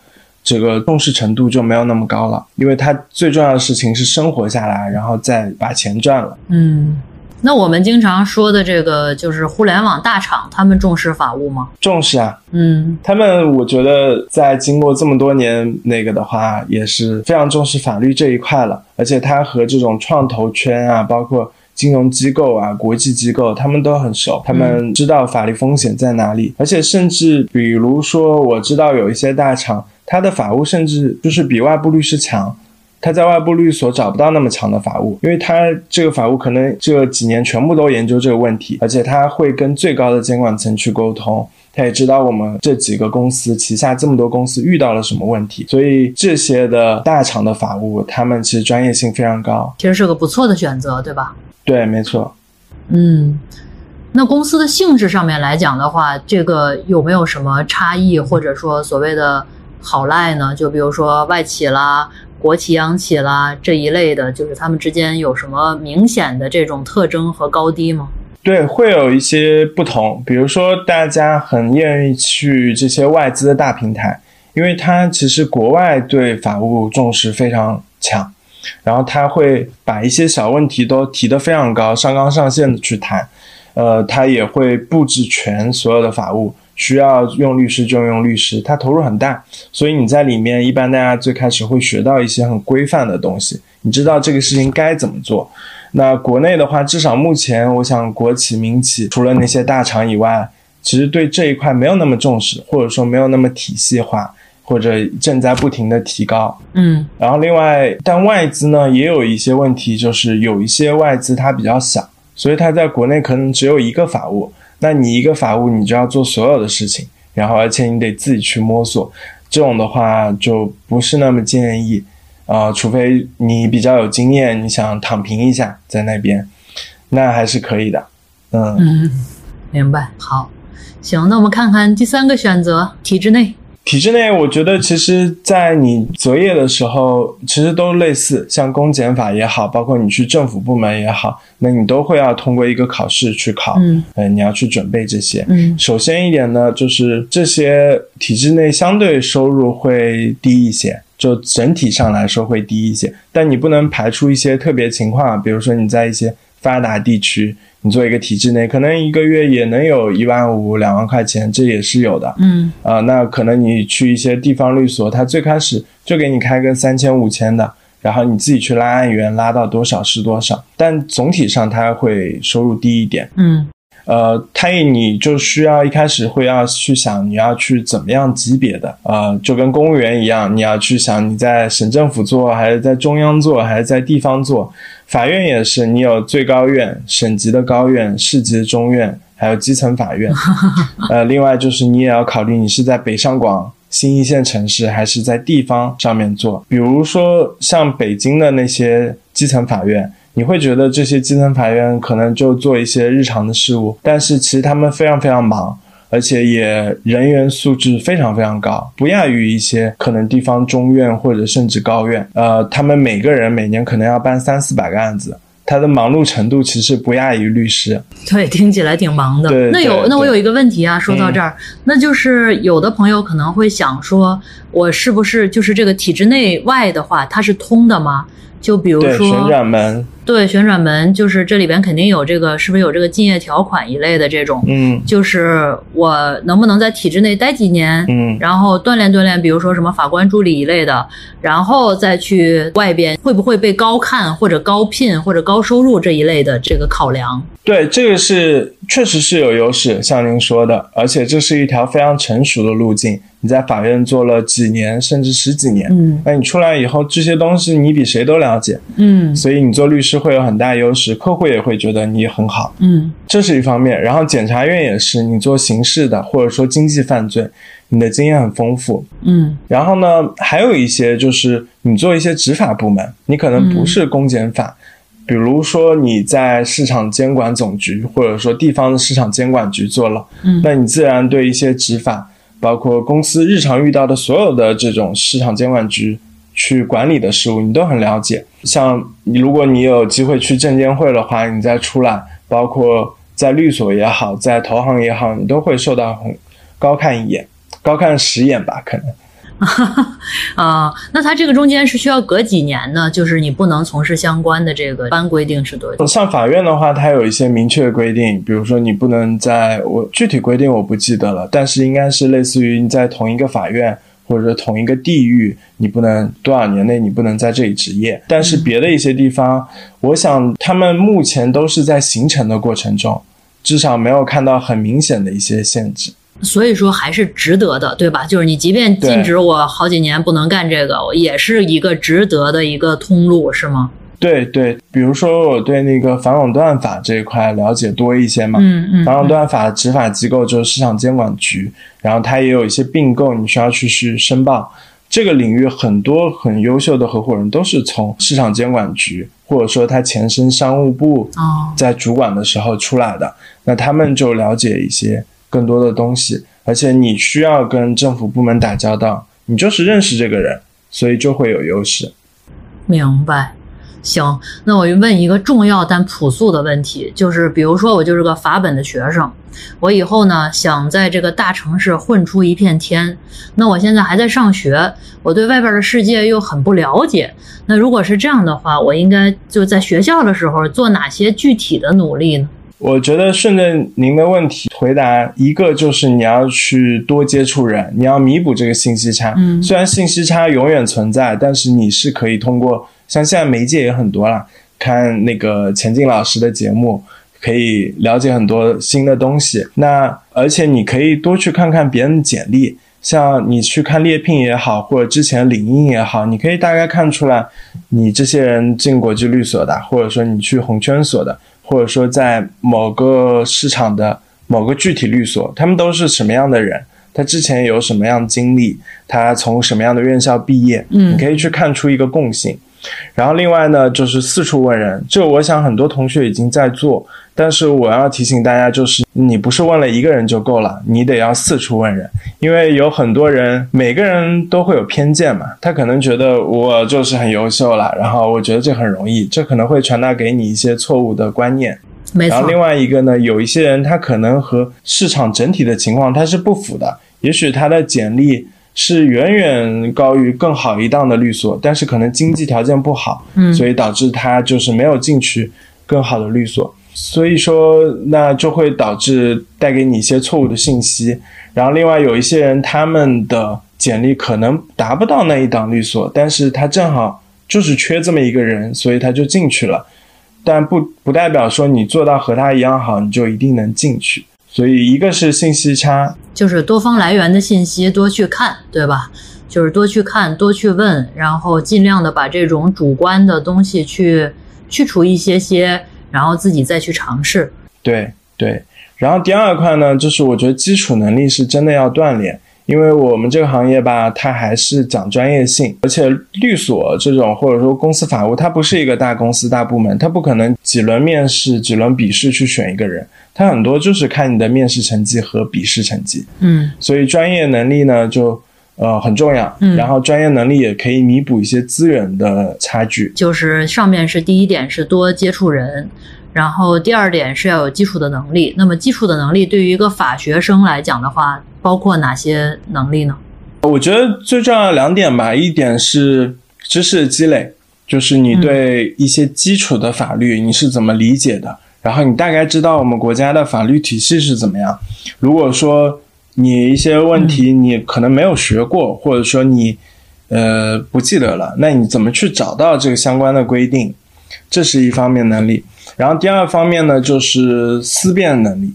这个重视程度就没有那么高了，因为他最重要的事情是生活下来，然后再把钱赚了。嗯，那我们经常说的这个就是互联网大厂，他们重视法务吗？重视啊。嗯，他们我觉得在经过这么多年那个的话，也是非常重视法律这一块了。而且他和这种创投圈啊，包括金融机构啊、国际机构，他们都很熟，他们知道法律风险在哪里。而且甚至比如说，我知道有一些大厂。他的法务甚至就是比外部律师强，他在外部律所找不到那么强的法务，因为他这个法务可能这几年全部都研究这个问题，而且他会跟最高的监管层去沟通，他也知道我们这几个公司旗下这么多公司遇到了什么问题，所以这些的大厂的法务，他们其实专业性非常高，其实是个不错的选择，对吧？对，没错。嗯，那公司的性质上面来讲的话，这个有没有什么差异，或者说所谓的？好赖呢？就比如说外企啦、国企、央企啦这一类的，就是他们之间有什么明显的这种特征和高低吗？对，会有一些不同。比如说，大家很愿意去这些外资的大平台，因为它其实国外对法务重视非常强，然后他会把一些小问题都提得非常高，上纲上线的去谈。呃，他也会布置全所有的法务。需要用律师就用律师，他投入很大，所以你在里面一般大家最开始会学到一些很规范的东西，你知道这个事情该怎么做。那国内的话，至少目前我想国企民企除了那些大厂以外，其实对这一块没有那么重视，或者说没有那么体系化，或者正在不停的提高。嗯，然后另外，但外资呢也有一些问题，就是有一些外资它比较小，所以它在国内可能只有一个法务。那你一个法务，你就要做所有的事情，然后而且你得自己去摸索，这种的话就不是那么建议，啊，除非你比较有经验，你想躺平一下在那边，那还是可以的，嗯。嗯，明白，好，行，那我们看看第三个选择，体制内。体制内，我觉得其实，在你择业的时候，其实都类似，像公检法也好，包括你去政府部门也好，那你都会要通过一个考试去考，嗯，你要去准备这些。嗯，首先一点呢，就是这些体制内相对收入会低一些，就整体上来说会低一些，但你不能排除一些特别情况，比如说你在一些发达地区。你做一个体制内，可能一个月也能有一万五、两万块钱，这也是有的。嗯，啊，那可能你去一些地方律所，他最开始就给你开个三千、五千的，然后你自己去拉案源，拉到多少是多少。但总体上他会收入低一点。嗯。呃，他你就需要一开始会要去想你要去怎么样级别的，呃，就跟公务员一样，你要去想你在省政府做，还是在中央做，还是在地方做。法院也是，你有最高院、省级的高院、市级的中院，还有基层法院。呃，另外就是你也要考虑你是在北上广新一线城市，还是在地方上面做。比如说像北京的那些基层法院。你会觉得这些基层法院可能就做一些日常的事务，但是其实他们非常非常忙，而且也人员素质非常非常高，不亚于一些可能地方中院或者甚至高院。呃，他们每个人每年可能要办三四百个案子，他的忙碌程度其实不亚于律师。对，听起来挺忙的。那有那我有一个问题啊，说到这儿，那就是有的朋友可能会想说，我是不是就是这个体制内外的话，它是通的吗？就比如说旋转门。对，旋转门就是这里边肯定有这个，是不是有这个竞业条款一类的这种？嗯，就是我能不能在体制内待几年？嗯，然后锻炼锻炼，比如说什么法官助理一类的，然后再去外边会不会被高看或者高聘或者高收入这一类的这个考量？对，这个是确实是有优势，像您说的，而且这是一条非常成熟的路径。你在法院做了几年甚至十几年，嗯。那你出来以后这些东西你比谁都了解，嗯。所以你做律师会有很大优势，客户也会觉得你很好。嗯。这是一方面，然后检察院也是，你做刑事的或者说经济犯罪，你的经验很丰富。嗯。然后呢，还有一些就是你做一些执法部门，你可能不是公检法，比如说你在市场监管总局或者说地方的市场监管局做了，嗯。那你自然对一些执法，包括公司日常遇到的所有的这种市场监管局去管理的事务，你都很了解。像你如果你有机会去证监会的话，你再出来，包括在律所也好，在投行也好，你都会受到很高看一眼、高看十眼吧，可能。啊，那它这个中间是需要隔几年呢？就是你不能从事相关的这个班规定是多久？像法院的话，它有一些明确的规定，比如说你不能在我具体规定我不记得了，但是应该是类似于你在同一个法院或者同一个地域，你不能多少年内你不能在这里执业。但是别的一些地方，我想他们目前都是在形成的过程中，至少没有看到很明显的一些限制。所以说还是值得的，对吧？就是你即便禁止我好几年不能干这个，也是一个值得的一个通路，是吗？对对，比如说我对那个反垄断法这一块了解多一些嘛，嗯嗯反垄断法执法机构就是市场监管局，然后它也有一些并购，你需要去去申报。这个领域很多很优秀的合伙人都是从市场监管局，或者说他前身商务部哦，在主管的时候出来的，那他们就了解一些更多的东西，而且你需要跟政府部门打交道，你就是认识这个人，所以就会有优势。明白。行，那我就问一个重要但朴素的问题，就是比如说我就是个法本的学生，我以后呢想在这个大城市混出一片天，那我现在还在上学，我对外边的世界又很不了解。那如果是这样的话，我应该就在学校的时候做哪些具体的努力呢？我觉得顺着您的问题回答，一个就是你要去多接触人，你要弥补这个信息差。嗯虽然信息差永远存在，但是你是可以通过，像现在媒介也很多啦，看那个钱进老师的节目，可以了解很多新的东西。那而且你可以多去看看别人的简历，像你去看猎聘也好，或者之前领英也好，你可以大概看出来，你这些人进国际律所的，或者说你去红圈所的，或者说在某个市场的某个具体律所，他们都是什么样的人，他之前有什么样的经历，他从什么样的院校毕业，嗯你可以去看出一个共性。然后另外呢，就是四处问人，这我想很多同学已经在做，但是我要提醒大家，就是你不是问了一个人就够了，你得要四处问人，因为有很多人，每个人都会有偏见嘛，他可能觉得我就是很优秀了，然后我觉得这很容易，这可能会传达给你一些错误的观念。没错。然后，另外一个呢，有一些人他可能和市场整体的情况他是不符的，也许他的简历是远远高于更好一档的律所，但是可能经济条件不好，嗯。所以导致他就是没有进去更好的律所，所以说那就会导致带给你一些错误的信息。然后另外有一些人他们的简历可能达不到那一档律所，但是他正好就是缺这么一个人，所以他就进去了。但不不代表说你做到和他一样好，你就一定能进去。所以一个是信息差，就是多方来源的信息多去看，对吧？就是多去看，多去问，然后尽量的把这种主观的东西去去除一些些，然后自己再去尝试。对对。然后第二块呢，就是我觉得基础能力是真的要锻炼，因为我们这个行业吧，它还是讲专业性，而且律所这种或者说公司法务，它不是一个大公司大部门，它不可能几轮面试、几轮笔试去选一个人，它很多就是看你的面试成绩和笔试成绩。嗯所以专业能力呢，就呃很重要。嗯然后专业能力也可以弥补一些资源的差距。就是上面是第一点是多接触人，然后第二点是要有基础的能力。那么基础的能力对于一个法学生来讲的话，包括哪些能力呢？我觉得最重要的两点吧，一点是知识的积累，就是你对一些基础的法律你是怎么理解的，然后你大概知道我们国家的法律体系是怎么样。如果说你一些问题你可能没有学过，或者说你呃不记得了，那你怎么去找到这个相关的规定？这是一方面能力。然后第二方面呢，就是思辨能力。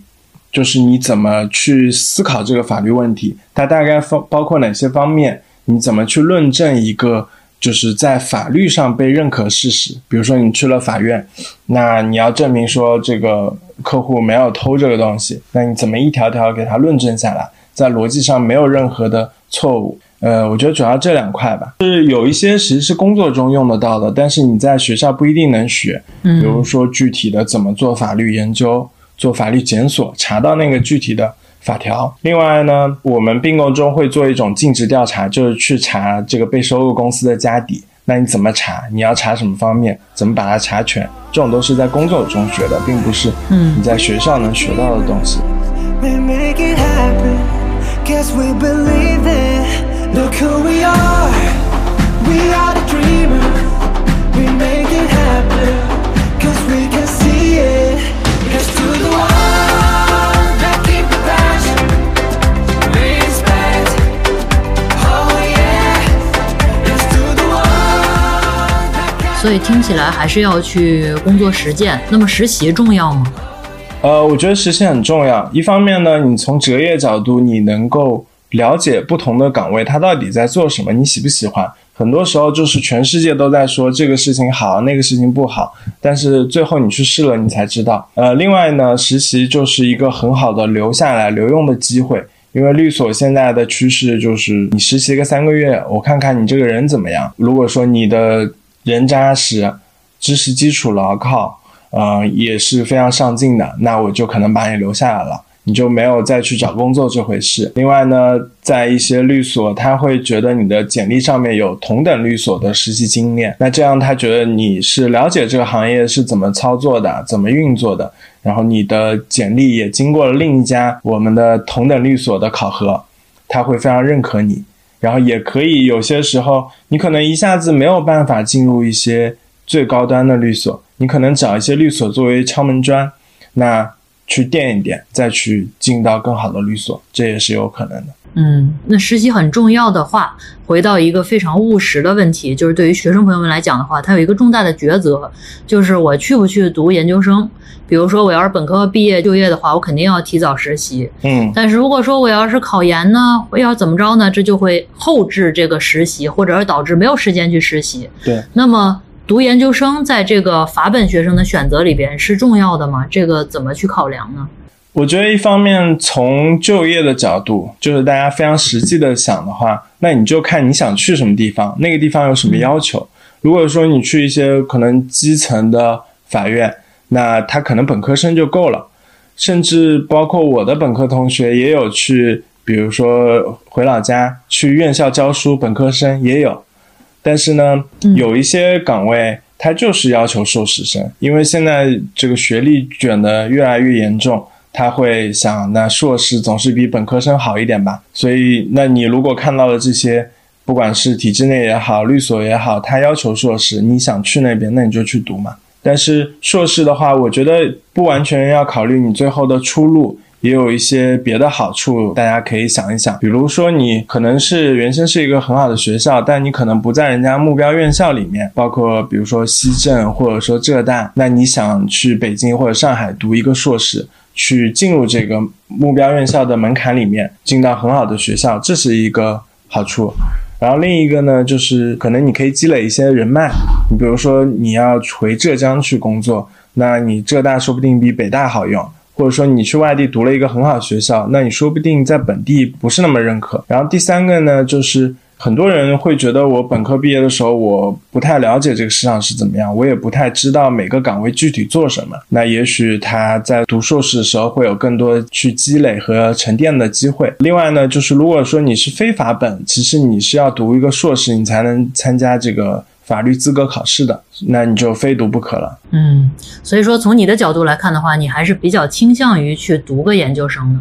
就是你怎么去思考这个法律问题，它大概方包括哪些方面？你怎么去论证一个就是在法律上被认可事实？比如说你去了法院，那你要证明说这个客户没有偷这个东西，那你怎么一条条给他论证下来，在逻辑上没有任何的错误？呃，我觉得主要这两块吧，是有一些其实是工作中用得到的，但是你在学校不一定能学。嗯比如说具体的怎么做法律研究、做法律检索，查到那个具体的法条。另外呢，我们并购中会做一种尽职调查，就是去查这个被收购公司的家底。那你怎么查？你要查什么方面？怎么把它查全？这种都是在工作中学的，并不是嗯你在学校能学到的东西。We 所以听起来还是要去工作实践。那么实习重要吗？呃，我觉得实习很重要。一方面呢，你从职业角度，你能够了解不同的岗位它到底在做什么，你喜不喜欢。很多时候就是全世界都在说这个事情好，那个事情不好，但是最后你去试了，你才知道。呃，另外呢，实习就是一个很好的留下来留用的机会。因为律所现在的趋势就是，你实习个三个月，我看看你这个人怎么样。如果说你的人扎实，知识基础牢靠，呃，也是非常上进的，那我就可能把你留下来了，你就没有再去找工作这回事。另外呢，在一些律所，他会觉得你的简历上面有同等律所的实习经验，那这样他觉得你是了解这个行业是怎么操作的，怎么运作的，然后你的简历也经过了另一家我们的同等律所的考核，他会非常认可你。然后也可以有些时候，你可能一下子没有办法进入一些最高端的律所，你可能找一些律所作为敲门砖，那去垫一垫，再去进到更好的律所，这也是有可能的。嗯，那实习很重要的话，回到一个非常务实的问题，就是对于学生朋友们来讲的话，他有一个重大的抉择，就是我去不去读研究生。比如说，我要是本科毕业就业的话，我肯定要提早实习。嗯，但是如果说我要是考研呢，我要怎么着呢？这就会后置这个实习，或者是导致没有时间去实习。对。那么读研究生在这个法本学生的选择里边是重要的吗？这个怎么去考量呢？我觉得一方面从就业的角度，就是大家非常实际的想的话，那你就看你想去什么地方，那个地方有什么要求。如果说你去一些可能基层的法院，那他可能本科生就够了，甚至包括我的本科同学也有去，比如说回老家去院校教书，本科生也有。但是呢，有一些岗位它就是要求硕士生，因为现在这个学历卷的越来越严重。他会想，那硕士总是比本科生好一点吧？所以，那你如果看到了这些，不管是体制内也好，律所也好，他要求硕士，你想去那边，那你就去读嘛。但是硕士的话，我觉得不完全要考虑你最后的出路，也有一些别的好处，大家可以想一想。比如说，你可能是原先是一个很好的学校，但你可能不在人家目标院校里面，包括比如说西政或者说浙大，那你想去北京或者上海读一个硕士。去进入这个目标院校的门槛里面，进到很好的学校，这是一个好处。然后另一个呢，就是可能你可以积累一些人脉。你比如说你要回浙江去工作，那你浙大说不定比北大好用，或者说你去外地读了一个很好的学校，那你说不定在本地不是那么认可。然后第三个呢，就是。很多人会觉得我本科毕业的时候，我不太了解这个市场是怎么样，我也不太知道每个岗位具体做什么。那也许他在读硕士的时候会有更多去积累和沉淀的机会。另外呢，就是如果说你是非法本，其实你是要读一个硕士，你才能参加这个法律资格考试的，那你就非读不可了。嗯，所以说从你的角度来看的话，你还是比较倾向于去读个研究生的。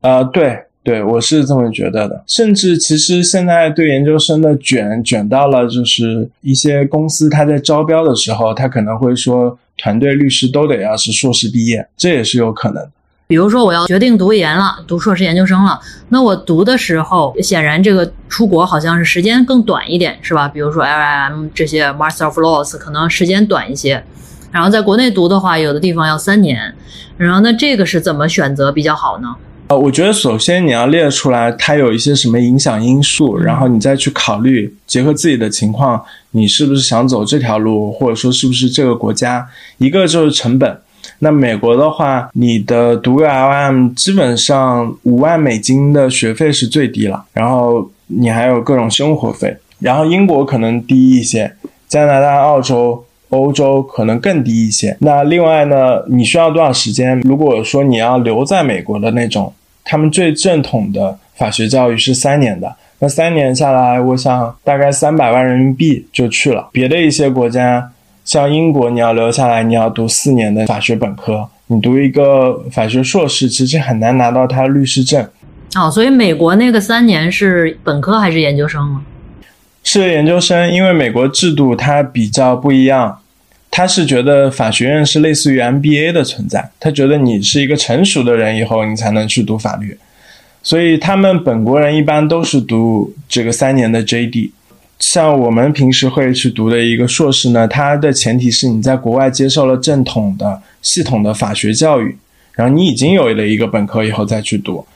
呃，对。对，我是这么觉得的。甚至其实现在对研究生的卷卷到了，就是一些公司他在招标的时候，他可能会说团队律师都得要是硕士毕业，这也是有可能。比如说我要决定读研了，读硕士研究生了，那我读的时候，显然这个出国好像是时间更短一点，是吧？比如说 LLM 这些 Master of Laws 可能时间短一些。然后在国内读的话，有的地方要三年。然后那这个是怎么选择比较好呢？呃，我觉得首先你要列出来它有一些什么影响因素，然后你再去考虑，结合自己的情况，你是不是想走这条路，或者说是不是这个国家。一个就是成本。那美国的话，你的读个 LM 基本上五万美金的学费是最低了，然后你还有各种生活费。然后英国可能低一些，加拿大、澳洲、欧洲可能更低一些。那另外呢，你需要多少时间？如果说你要留在美国的那种，他们最正统的法学教育是三年的，那三年下来，我想大概三百万人民币就去了。别的一些国家。像英国，你要留下来，你要读四年的法学本科，你读一个法学硕士，其实很难拿到他律师证。哦，所以美国那个三年是本科还是研究生啊？是研究生，因为美国制度它比较不一样，他是觉得法学院是类似于 MBA 的存在，他觉得你是一个成熟的人以后，你才能去读法律，所以他们本国人一般都是读这个三年的 JD。像我们平时会去读的一个硕士呢，它的前提是你在国外接受了正统的、系统的法学教育，然后你已经有了一个本科以后再去读。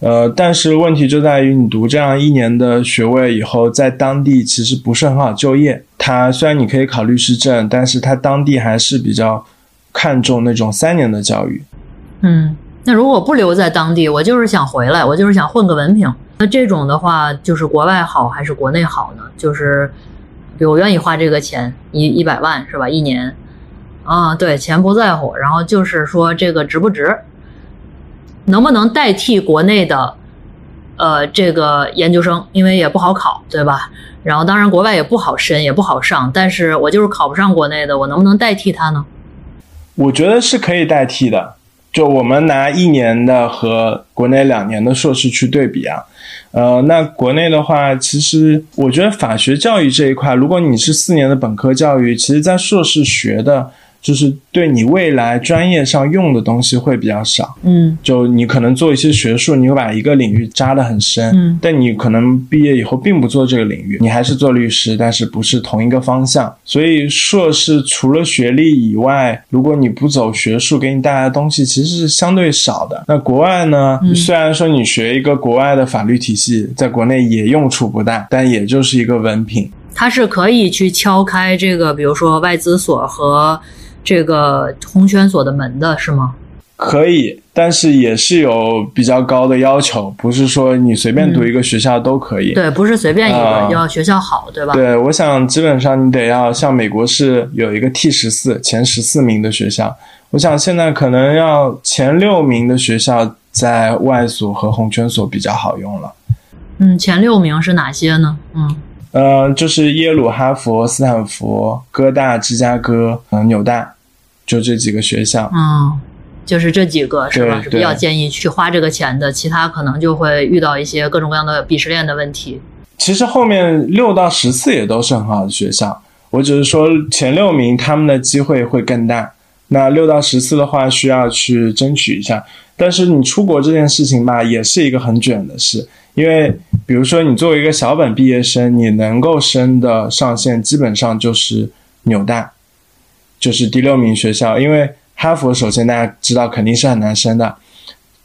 呃，但是问题就在于你读这样一年的学位以后，在当地其实不是很好就业。它虽然你可以考律师证，但是它当地还是比较看重那种三年的教育。嗯，那如果不留在当地，我就是想回来，我就是想混个文凭。那这种的话，就是国外好还是国内好呢？就是，比如我愿意花这个钱，一一百万是吧？一年，啊，对，钱不在乎，然后就是说这个值不值，能不能代替国内的，呃，这个研究生？因为也不好考，对吧？然后当然国外也不好申，也不好上，但是我就是考不上国内的，我能不能代替它呢？我觉得是可以代替的。就我们拿一年的和国内两年的硕士去对比啊。呃，那国内的话，其实我觉得法学教育这一块，如果你是四年的本科教育，其实在硕士学的。就是对你未来专业上用的东西会比较少，嗯，就你可能做一些学术，你会把一个领域扎得很深，嗯，但你可能毕业以后并不做这个领域，你还是做律师，但是不是同一个方向。所以硕士除了学历以外，如果你不走学术，给你带来的东西其实是相对少的。那国外呢？虽然说你学一个国外的法律体系，在国内也用处不大，但也就是一个文凭。它是可以去敲开这个，比如说外资所和。这个红圈所的门的是吗？可以，但是也是有比较高的要求，不是说你随便读一个学校都可以。对，不是随便一个，要学校好，对吧？对，我想基本上你得要像美国是有一个 T 十四前十四名的学校，我想现在可能要前六名的学校在外所和红圈所比较好用了。嗯，前六名是哪些呢？嗯。呃，就是耶鲁、哈佛、斯坦福、哥大、芝加哥、嗯，纽大，就这几个学校。嗯，就是这几个是吧？是比较建议去花这个钱的，其他可能就会遇到一些各种各样的鄙视链的问题。其实后面六到十次也都是很好的学校，我只是说前六名他们的机会会更大。那六到十次的话，需要去争取一下。但是你出国这件事情吧，也是一个很卷的事。因为，比如说，你作为一个小本毕业生，你能够升的上限基本上就是纽大，就是第六名学校。因为哈佛，首先大家知道肯定是很难升的。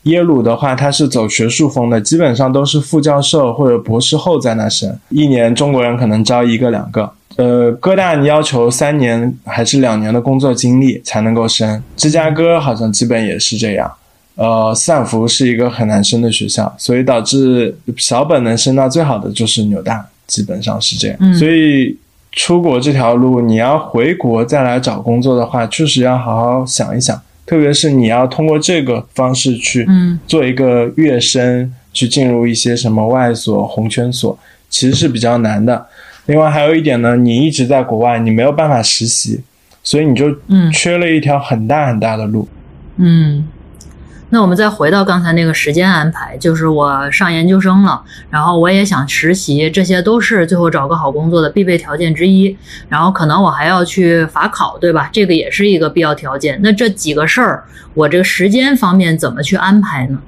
耶鲁的话，它是走学术风的，基本上都是副教授或者博士后在那升，一年中国人可能招一个两个。呃，哥大你要求三年还是两年的工作经历才能够升，芝加哥好像基本也是这样。呃，斯坦福是一个很难升的学校，所以导致小本能升到最好的就是纽大，基本上是这样。所以出国这条路，你要回国再来找工作的话，确实要好好想一想。特别是你要通过这个方式去做一个跃升，去进入一些什么外所、红圈所，其实是比较难的。另外还有一点呢，你一直在国外，你没有办法实习，所以你就缺了一条很大很大的路。嗯。那我们再回到刚才那个时间安排，就是我上研究生了，然后我也想实习，这些都是最后找个好工作的必备条件之一。然后可能我还要去法考，对吧？这个也是一个必要条件。那这几个事儿，我这个时间方面怎么去安排呢？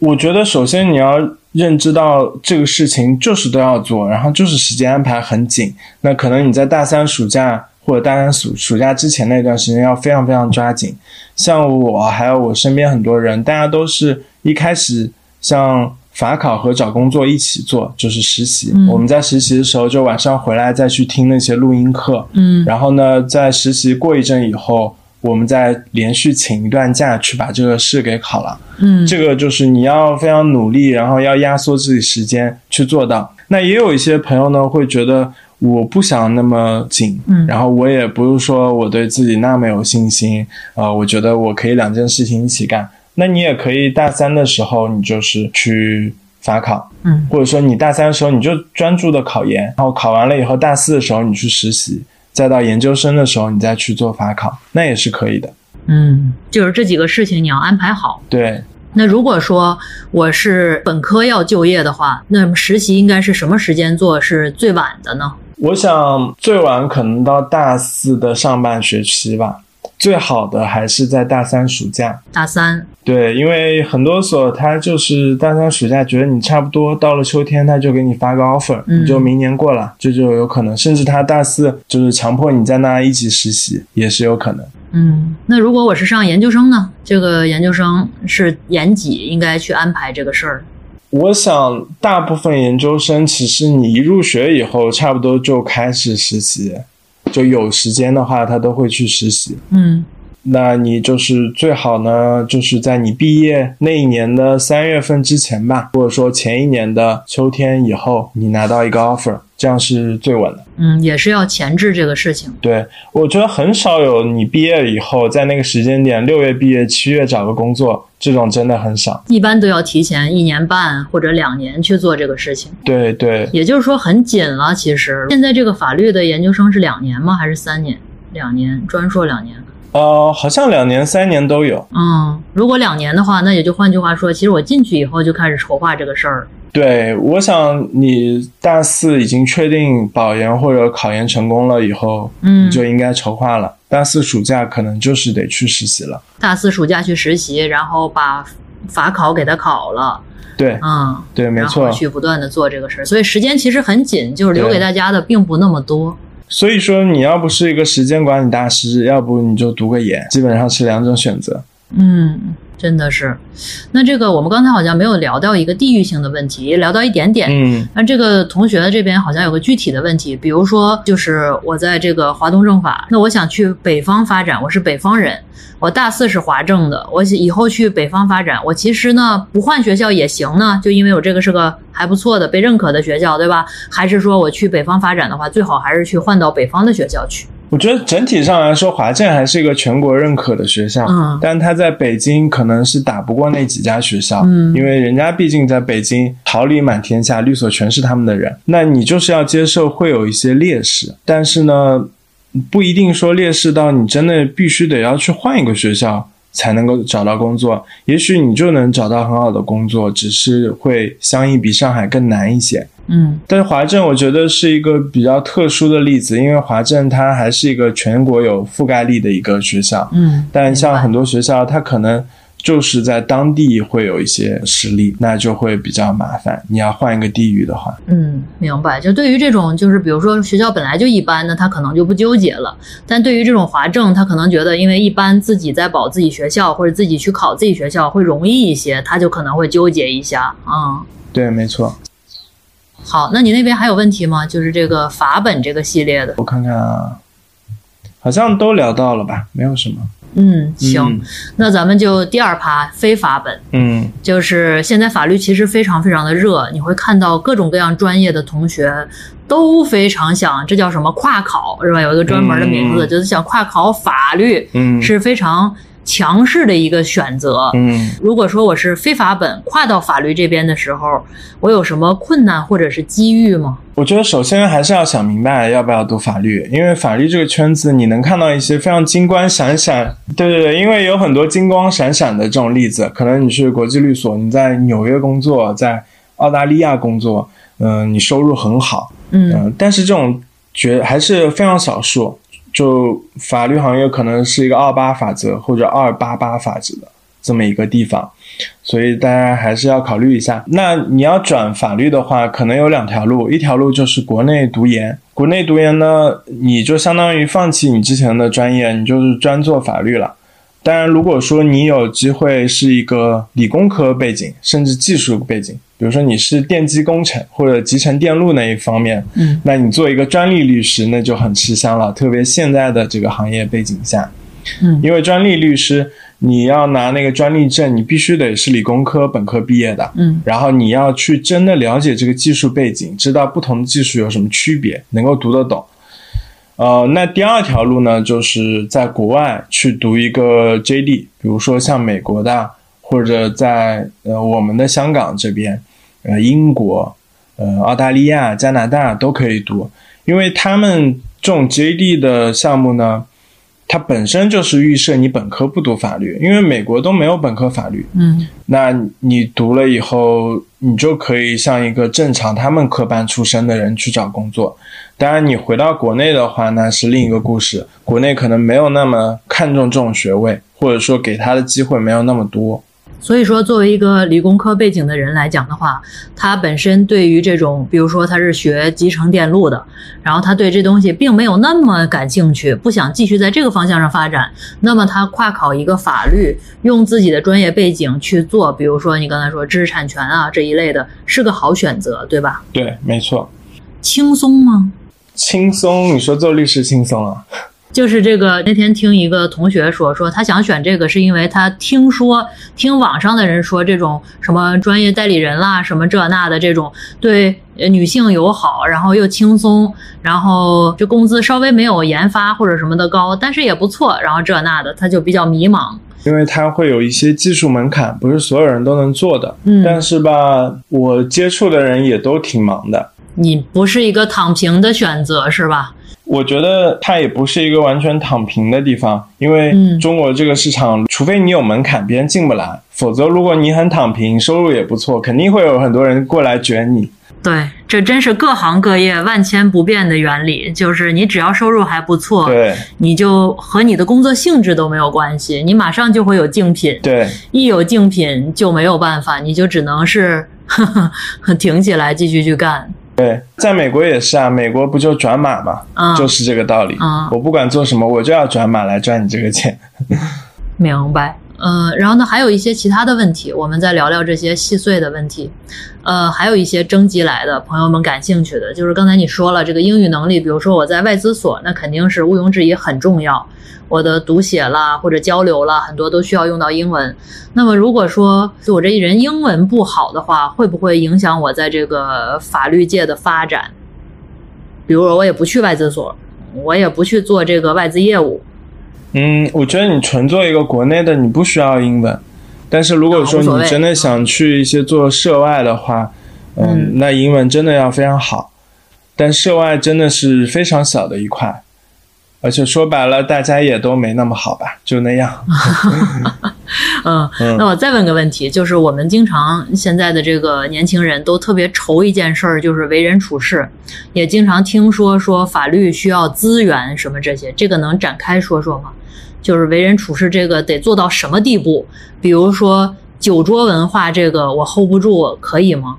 我觉得首先你要认知到这个事情就是都要做，然后就是时间安排很紧。那可能你在大三暑假。或者大三暑暑假之前那段时间要非常非常抓紧。像我还有我身边很多人，大家都是一开始像法考和找工作一起做，就是实习。嗯我们在实习的时候，就晚上回来再去听那些录音课。嗯然后呢，在实习过一阵以后，我们再连续请一段假去把这个试给考了。嗯这个就是你要非常努力，然后要压缩自己时间去做到。那也有一些朋友呢，会觉得我不想那么紧，嗯然后我也不是说我对自己那么有信心，呃，我觉得我可以两件事情一起干。那你也可以大三的时候，你就是去法考，嗯或者说你大三的时候你就专注的考研，然后考完了以后大四的时候你去实习，再到研究生的时候你再去做法考，那也是可以的。嗯，就是这几个事情你要安排好。对，那如果说我是本科要就业的话，那么实习应该是什么时间做是最晚的呢？我想最晚可能到大四的上半学期吧，最好的还是在大三暑假。大三，对，因为很多所他就是大三暑假觉得你差不多到了秋天，他就给你发个 offer，、嗯你就明年过了，这就有可能。甚至他大四就是强迫你在那一起实习，也是有可能。嗯，那如果我是上研究生呢？这个研究生是研几应该去安排这个事儿？我想大部分研究生其实你一入学以后，差不多就开始实习，就有时间的话，他都会去实习。嗯那你就是最好呢，就是在你毕业那一年的三月份之前吧，或者说前一年的秋天以后，你拿到一个 offer，这样是最稳的。嗯，也是要前置这个事情。对，我觉得很少有你毕业以后在那个时间点，六月毕业，七月找个工作，这种真的很少。一般都要提前一年半或者两年去做这个事情，对对，也就是说很紧了。其实现在这个法律的研究生是两年吗？还是三年？两年，专硕两年。呃，好像两年、三年都有。嗯，如果两年的话，那也就换句话说，其实我进去以后就开始筹划这个事儿。对，我想你大四已经确定保研或者考研成功了以后，嗯你就应该筹划了。大四暑假可能就是得去实习了。大四暑假去实习，然后把法考给他考了，对嗯，对，没然后错。去不断的做这个事儿，所以时间其实很紧，就是留给大家的并不那么多。所以说，你要不是一个时间管理大师，要不你就读个研，基本上是两种选择。嗯，真的是。那这个我们刚才好像没有聊到一个地域性的问题，聊到一点点。嗯那这个同学这边好像有个具体的问题，比如说，就是我在这个华东政法，那我想去北方发展，我是北方人，我大四是华政的，我以后去北方发展，我其实呢不换学校也行呢，就因为我这个是个还不错的被认可的学校，对吧？还是说我去北方发展的话，最好还是去换到北方的学校去。我觉得整体上来说，华建还是一个全国认可的学校，嗯。但它在北京可能是打不过那几家学校，嗯。因为人家毕竟在北京桃李满天下，律所全是他们的人，那你就是要接受会有一些劣势，但是呢，不一定说劣势到你真的必须得要去换一个学校才能够找到工作，也许你就能找到很好的工作，只是会相应比上海更难一些。嗯。但是华政我觉得是一个比较特殊的例子，因为华政它还是一个全国有覆盖力的一个学校，嗯，但像很多多学校它可能就是在当地会有一些实力，那就会比较麻烦。你要换一个地域的话，嗯，明白。就对于这种，就是比如说学校本来就一般那他可能就不纠结了。但对于这种华政，他可能觉得，因为一般自己在保自己学校或者自己去考自己学校会容易一些，他就可能会纠结一下。嗯，对，没错。好，那你那边还有问题吗？就是这个法本这个系列的。我看看啊，好像都聊到了吧，没有什么。嗯，行，嗯那咱们就第二趴非法本。嗯就是现在法律其实非常非常的热，你会看到各种各样专业的同学都非常想，这叫什么跨考是吧？有一个专门的名字，嗯就是想跨考法律，嗯是非常强势的一个选择。嗯如果说我是非法本跨到法律这边的时候，我有什么困难或者是机遇吗？我觉得首先还是要想明白要不要读法律，因为法律这个圈子你能看到一些非常金光闪闪，对对对，因为有很多金光闪闪的这种例子，可能你是国际律所，你在纽约工作，在澳大利亚工作，嗯、你收入很好，嗯嗯、但是这种绝还是非常少数，就法律行业可能是一个二八法则或者二八八法则的，这么一个地方，所以大家还是要考虑一下。那你要转法律的话，可能有两条路，一条路就是国内读研。国内读研呢，你就相当于放弃你之前的专业，你就是专做法律了。当然，如果说你有机会是一个理工科背景，甚至技术背景，比如说你是电机工程或者集成电路那一方面，嗯，那你做一个专利律师，那就很吃香了。特别现在的这个行业背景下，嗯因为专利律师你要拿那个专利证，你必须得是理工科本科毕业的，嗯然后你要去真的了解这个技术背景，知道不同的技术有什么区别，能够读得懂。呃，那第二条路呢，就是在国外去读一个 JD，比如说像美国的，或者在呃我们的香港这边，呃英国、呃澳大利亚、加拿大都可以读，因为他们这种 JD 的项目呢，它本身就是预设你本科不读法律，因为美国都没有本科法律，嗯。那你读了以后，你就可以像一个正常他们科班出身的人去找工作。当然，你回到国内的话，那是另一个故事。国内可能没有那么看重这种学位，或者说给他的机会没有那么多。所以说，作为一个理工科背景的人来讲的话，他本身对于这种，比如说他是学集成电路的，然后他对这东西并没有那么感兴趣，不想继续在这个方向上发展，那么他跨考一个法律，用自己的专业背景去做，比如说你刚才说知识产权啊这一类的，是个好选择，对吧？对，没错，轻松吗？轻松。你说做律师轻松啊？就是这个，那天听一个同学说，说他想选这个，是因为他听说听网上的人说，这种什么专业代理人啦，什么这那的这种，对呃女性友好，然后又轻松，然后这工资稍微没有研发或者什么的高，但是也不错，然后这那的，他就比较迷茫。因为它会有一些技术门槛，不是所有人都能做的。嗯但是吧，我接触的人也都挺忙的。你不是一个躺平的选择，是吧？我觉得它也不是一个完全躺平的地方，因为嗯中国这个市场，除非你有门槛，别人进不来，否则如果你很躺平，收入也不错，肯定会有很多人过来卷你。对，这真是各行各业万千不变的原理，就是你只要收入还不错，对你就和你的工作性质都没有关系，你马上就会有竞品，对一有竞品就没有办法，你就只能是呵呵挺起来继续去干。对，在美国也是啊，美国不就转码嘛，啊就是这个道理。啊我不管做什么，我就要转码来赚你这个钱。明白。呃，然后呢，还有一些其他的问题，我们再聊聊这些细碎的问题。呃，还有一些征集来的朋友们感兴趣的，就是刚才你说了这个英语能力，比如说我在外资所，那肯定是毋庸置疑很重要。我的读写啦或者交流啦，很多都需要用到英文。那么如果说我这一人英文不好的话，会不会影响我在这个法律界的发展？比如说我也不去外资所，我也不去做这个外资业务，嗯，我觉得你纯做一个国内的，你不需要英文。但是如果说你真的想去一些做涉外的话，嗯，嗯那英文真的要非常好。但涉外真的是非常小的一块，而且说白了，大家也都没那么好吧，就那样。嗯，嗯那我再问个问题，就是我们经常现在的这个年轻人都特别愁一件事儿，就是为人处事，也经常听说说法律需要资源什么这些，这个能展开说说吗？就是为人处事这个得做到什么地步？比如说酒桌文化这个我 hold 不住，可以吗？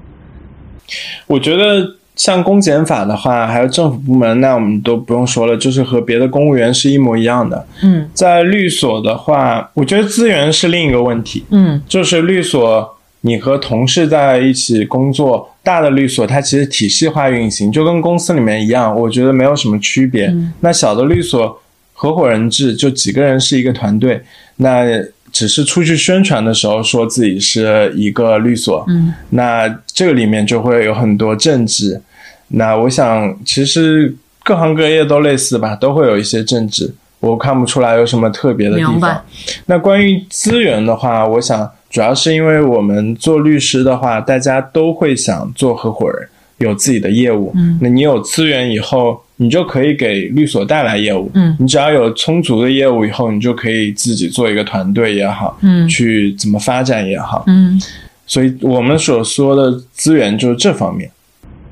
我觉得像公检法的话，还有政府部门，那我们都不用说了，就是和别的公务员是一模一样的。嗯在律所的话，我觉得资源是另一个问题。嗯就是律所，你和同事在一起工作，大的律所它其实体系化运行，就跟公司里面一样，我觉得没有什么区别。嗯那小的律所，合伙人制，就几个人是一个团队，那只是出去宣传的时候说自己是一个律所，嗯那这个里面就会有很多政治。那我想，其实各行各业都类似吧，都会有一些政治。我看不出来有什么特别的地方。那关于资源的话，我想主要是因为我们做律师的话，大家都会想做合伙人，有自己的业务。嗯那你有资源以后，你就可以给律所带来业务。嗯你只要有充足的业务以后，你就可以自己做一个团队也好，嗯去怎么发展也好。嗯所以我们所说的资源就是这方面。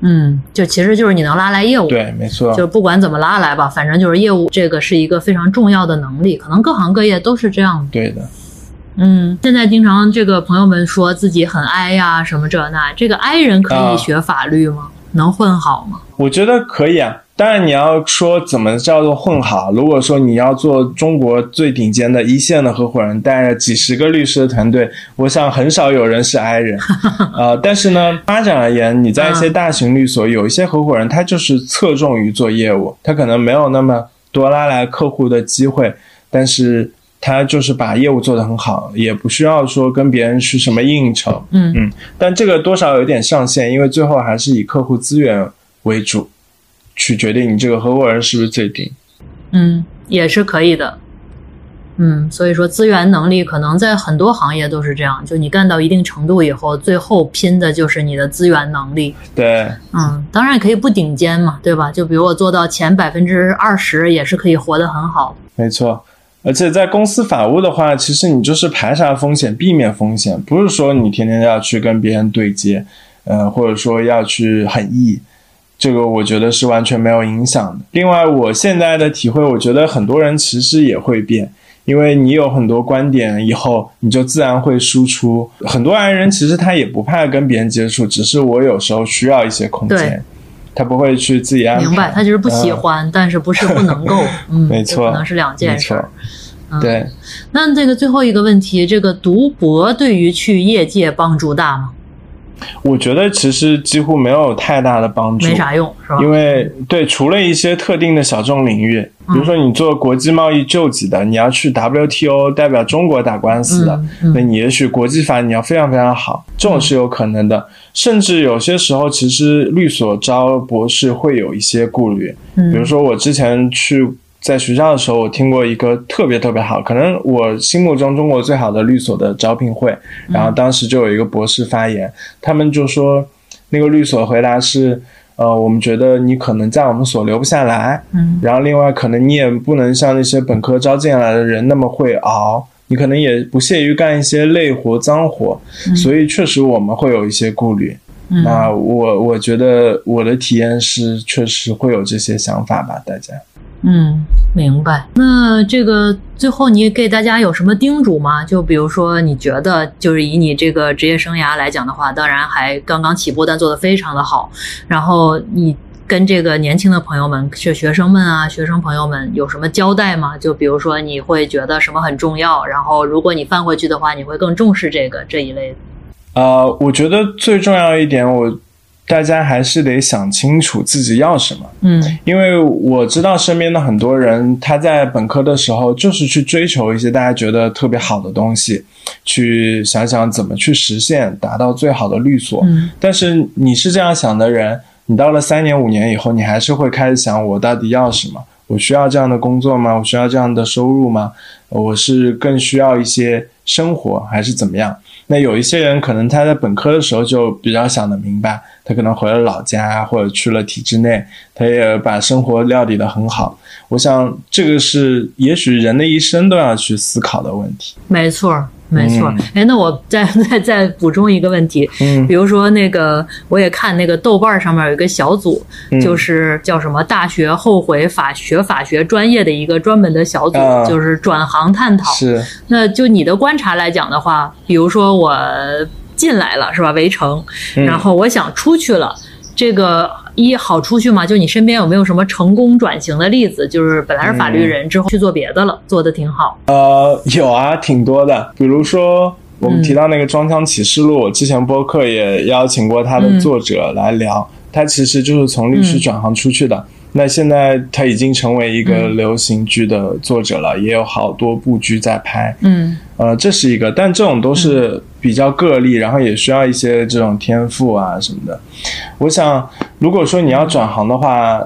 嗯，就其实就是你能拉来业务。对，没错。就不管怎么拉来吧，反正就是业务这个是一个非常重要的能力，可能各行各业都是这样的。对的。嗯，现在经常这个朋友们说自己很 i 呀、什么这那，这个 i 人可啊以学法律吗？能混好吗？我觉得可以啊。当然，你要说怎么叫做混好，如果说你要做中国最顶尖的一线的合伙人，带着几十个律师的团队，我想很少有人是 I 人。呃，但是呢，发展而言，你在一些大型律所，有一些合伙人他就是侧重于做业务，他可能没有那么多拉来客户的机会，但是他就是把业务做得很好，也不需要说跟别人去什么应酬。嗯嗯，但这个多少有点上限，因为最后还是以客户资源为主，去决定你这个合伙人是不是最顶。嗯，也是可以的。嗯，所以说资源能力可能在很多行业都是这样，就你干到一定程度以后，最后拼的就是你的资源能力。对，嗯，当然可以不顶尖嘛，对吧？就比如我做到前百分之二十，也是可以活得很好。没错。而且在公司法务的话，其实你就是排查风险、避免风险，不是说你天天要去跟别人对接，呃，或者说要去很义，这个我觉得是完全没有影响的。另外，我现在的体会，我觉得很多人其实也会变，因为你有很多观点以后，你就自然会输出。很多爱人其实他也不怕跟别人接触，只是我有时候需要一些空间，他不会去自己安排。明白，他就是不喜嗯欢，但是不是不能够，嗯，没错可能是两件事儿。嗯，对。那这个最后一个问题，这个读博对于去业界帮助大吗？我觉得其实几乎没有太大的帮助，没啥用，是吧？因为对，除了一些特定的小众领域，比如说你做国际贸易救济的，你要去 WTO 代表中国打官司的，那你也许国际法你要非常非常好，这种是有可能的。甚至有些时候，其实律所招博士会有一些顾虑，嗯比如说我之前去。在学校的时候，我听过一个特别特别好，可能我心目中中国最好的律所的招聘会，然后当时就有一个博士发言，他们就说，那个律所回答是，呃，我们觉得你可能在我们所留不下来，嗯然后另外可能你也不能像那些本科招进来的人那么会熬，你可能也不屑于干一些累活脏活，所以确实我们会有一些顾虑。嗯那我我觉得我的体验是，确实会有这些想法吧，大家。嗯，明白。那这个最后你给大家有什么叮嘱吗？就比如说，你觉得就是以你这个职业生涯来讲的话，当然还刚刚起步，但做得非常的好。然后你跟这个年轻的朋友们，学学生们啊，学生朋友们有什么交代吗？就比如说，你会觉得什么很重要？然后如果你翻回去的话，你会更重视这个这一类的。呃，我觉得最重要一点，我大家还是得想清楚自己要什么。嗯因为我知道身边的很多人，他在本科的时候就是去追求一些大家觉得特别好的东西，去想想怎么去实现，达到最好的律所。嗯但是你是这样想的人，你到了三年五年以后，你还是会开始想，我到底要什么？我需要这样的工作吗？我需要这样的收入吗？我是更需要一些生活，还是怎么样？那有一些人可能他在本科的时候就比较想得明白，他可能回了老家或者去了体制内，他也把生活料理得很好。我想这个是也许人的一生都要去思考的问题。没错，没错儿。哎、那我再 再再补充一个问题，嗯比如说那个，我也看那个豆瓣儿上面有一个小组，嗯就是叫什么“大学后悔法学法学专业”的一个专门的小组，啊就是转行探讨。是，那就你的观察来讲的话，比如说我进来了是吧，围城，嗯然后我想出去了。这个一好出去吗？就你身边有没有什么成功转型的例子？就是本来是法律人，之后去做别的了，做的挺好。呃，有啊，挺多的。比如说，我们提到那个《装腔启示录》我之前播客也邀请过他的作者来聊，他其实就是从律师转行出去的。那现在他已经成为一个流行剧的作者了，也有好多部剧在拍。嗯呃，这是一个，但这种都是比较个例，然后也需要一些这种天赋啊什么的。我想，如果说你要转行的话，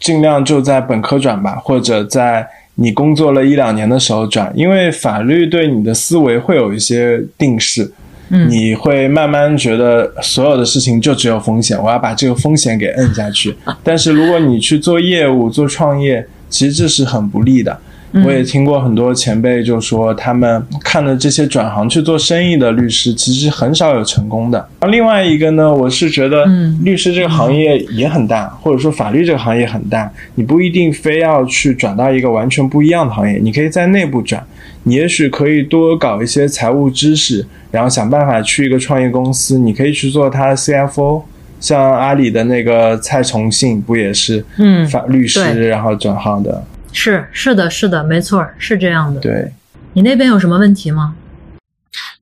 尽量就在本科转吧，或者在你工作了一两年的时候转，因为法律对你的思维会有一些定式。你会慢慢觉得所有的事情就只有风险，我要把这个风险给摁下去。但是如果你去做业务、做创业，其实这是很不利的，我也听过很多前辈就说，他们看的这些转行去做生意的律师，其实很少有成功的。另外一个呢，我是觉得，律师这个行业也很大，或者说法律这个行业很大，你不一定非要去转到一个完全不一样的行业，你可以在内部转，你也许可以多搞一些财务知识，然后想办法去一个创业公司，你可以去做他的 CFO。像阿里的那个蔡崇信不也是嗯法律师，然后转行的？是是的，是的，没错，是这样的。对，你那边有什么问题吗？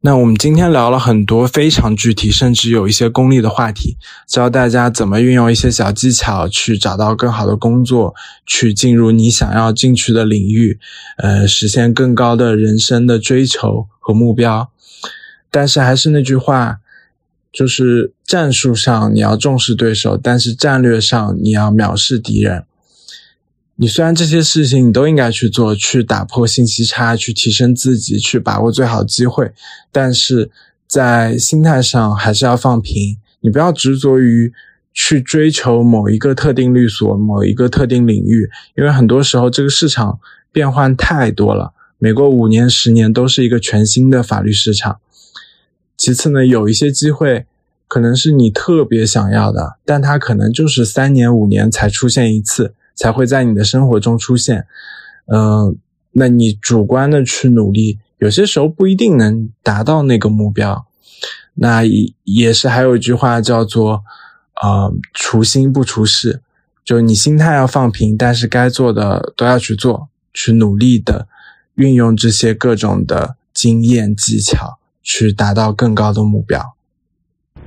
那我们今天聊了很多非常具体，甚至有一些功利的话题，教大家怎么运用一些小技巧去找到更好的工作，去进入你想要进去的领域，呃，实现更高的人生的追求和目标。但是还是那句话。就是战术上你要重视对手，但是战略上你要藐视敌人。你虽然这些事情你都应该去做，去打破信息差，去提升自己，去把握最好机会，但是在心态上还是要放平。你不要执着于去追求某一个特定律所、某一个特定领域，因为很多时候这个市场变换太多了，每过五年、十年都是一个全新的法律市场。其次呢，有一些机会可能是你特别想要的，但它可能就是三年五年才出现一次，才会在你的生活中出现。嗯，那你主观的去努力，有些时候不一定能达到那个目标。那也也是还有一句话叫做，呃，除心不除事，就你心态要放平，但是该做的都要去做，去努力的运用这些各种的经验技巧。去达到更高的目标。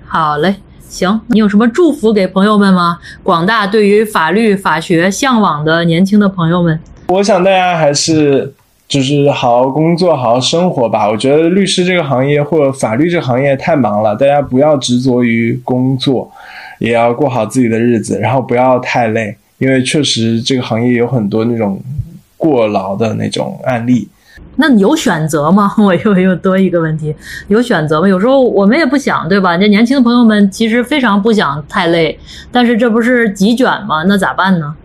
好嘞，行，你有什么祝福给朋友们吗？广大对于法律法学向往的年轻的朋友们，我想大家还是就是好好工作，好好生活吧。我觉得律师这个行业或者法律这个行业太忙了，大家不要执着于工作，也要过好自己的日子，然后不要太累，因为确实这个行业有很多那种过劳的那种案例。那有选择吗？我又又多一个问题，有选择吗？有时候我们也不想，对吧？这年轻的朋友们其实非常不想太累，但是这不是急卷吗？那咋办呢？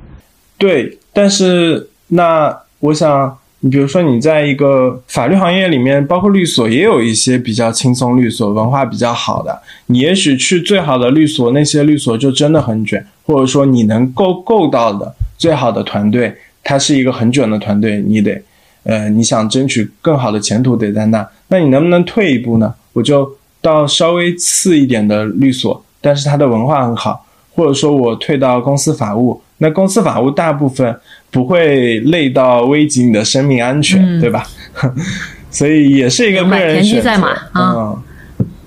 对，但是那我想，你比如说你在一个法律行业里面，包括律所，也有一些比较轻松律所，文化比较好的。你也许去最好的律所，那些律所就真的很卷，或者说你能够够到的最好的团队，它是一个很卷的团队，你得。呃，你想争取更好的前途得在那，那你能不能退一步呢？我就到稍微次一点的律所，但是它的文化很好，或者说我退到公司法务，那公司法务大部分不会累到危及你的生命安全，对吧？所以也是一个个人选择。嗯，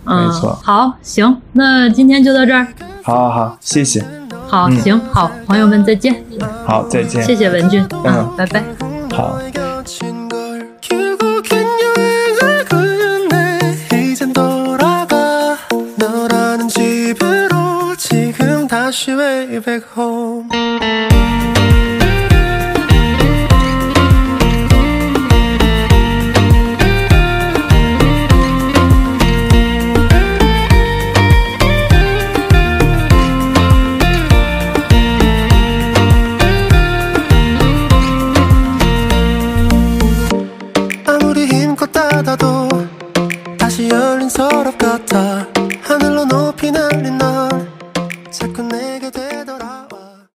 没错。好，行，那今天就到这儿。好好好，谢谢。好，行，好，朋友们再见。好，再见。谢谢文俊。嗯，拜拜。好。 헤어진 걸 결국엔 여행을 걸렸네 이젠 돌아가. 너라는 집으로 지금 다시 way back home. 같아. 하늘로 높이 날린 널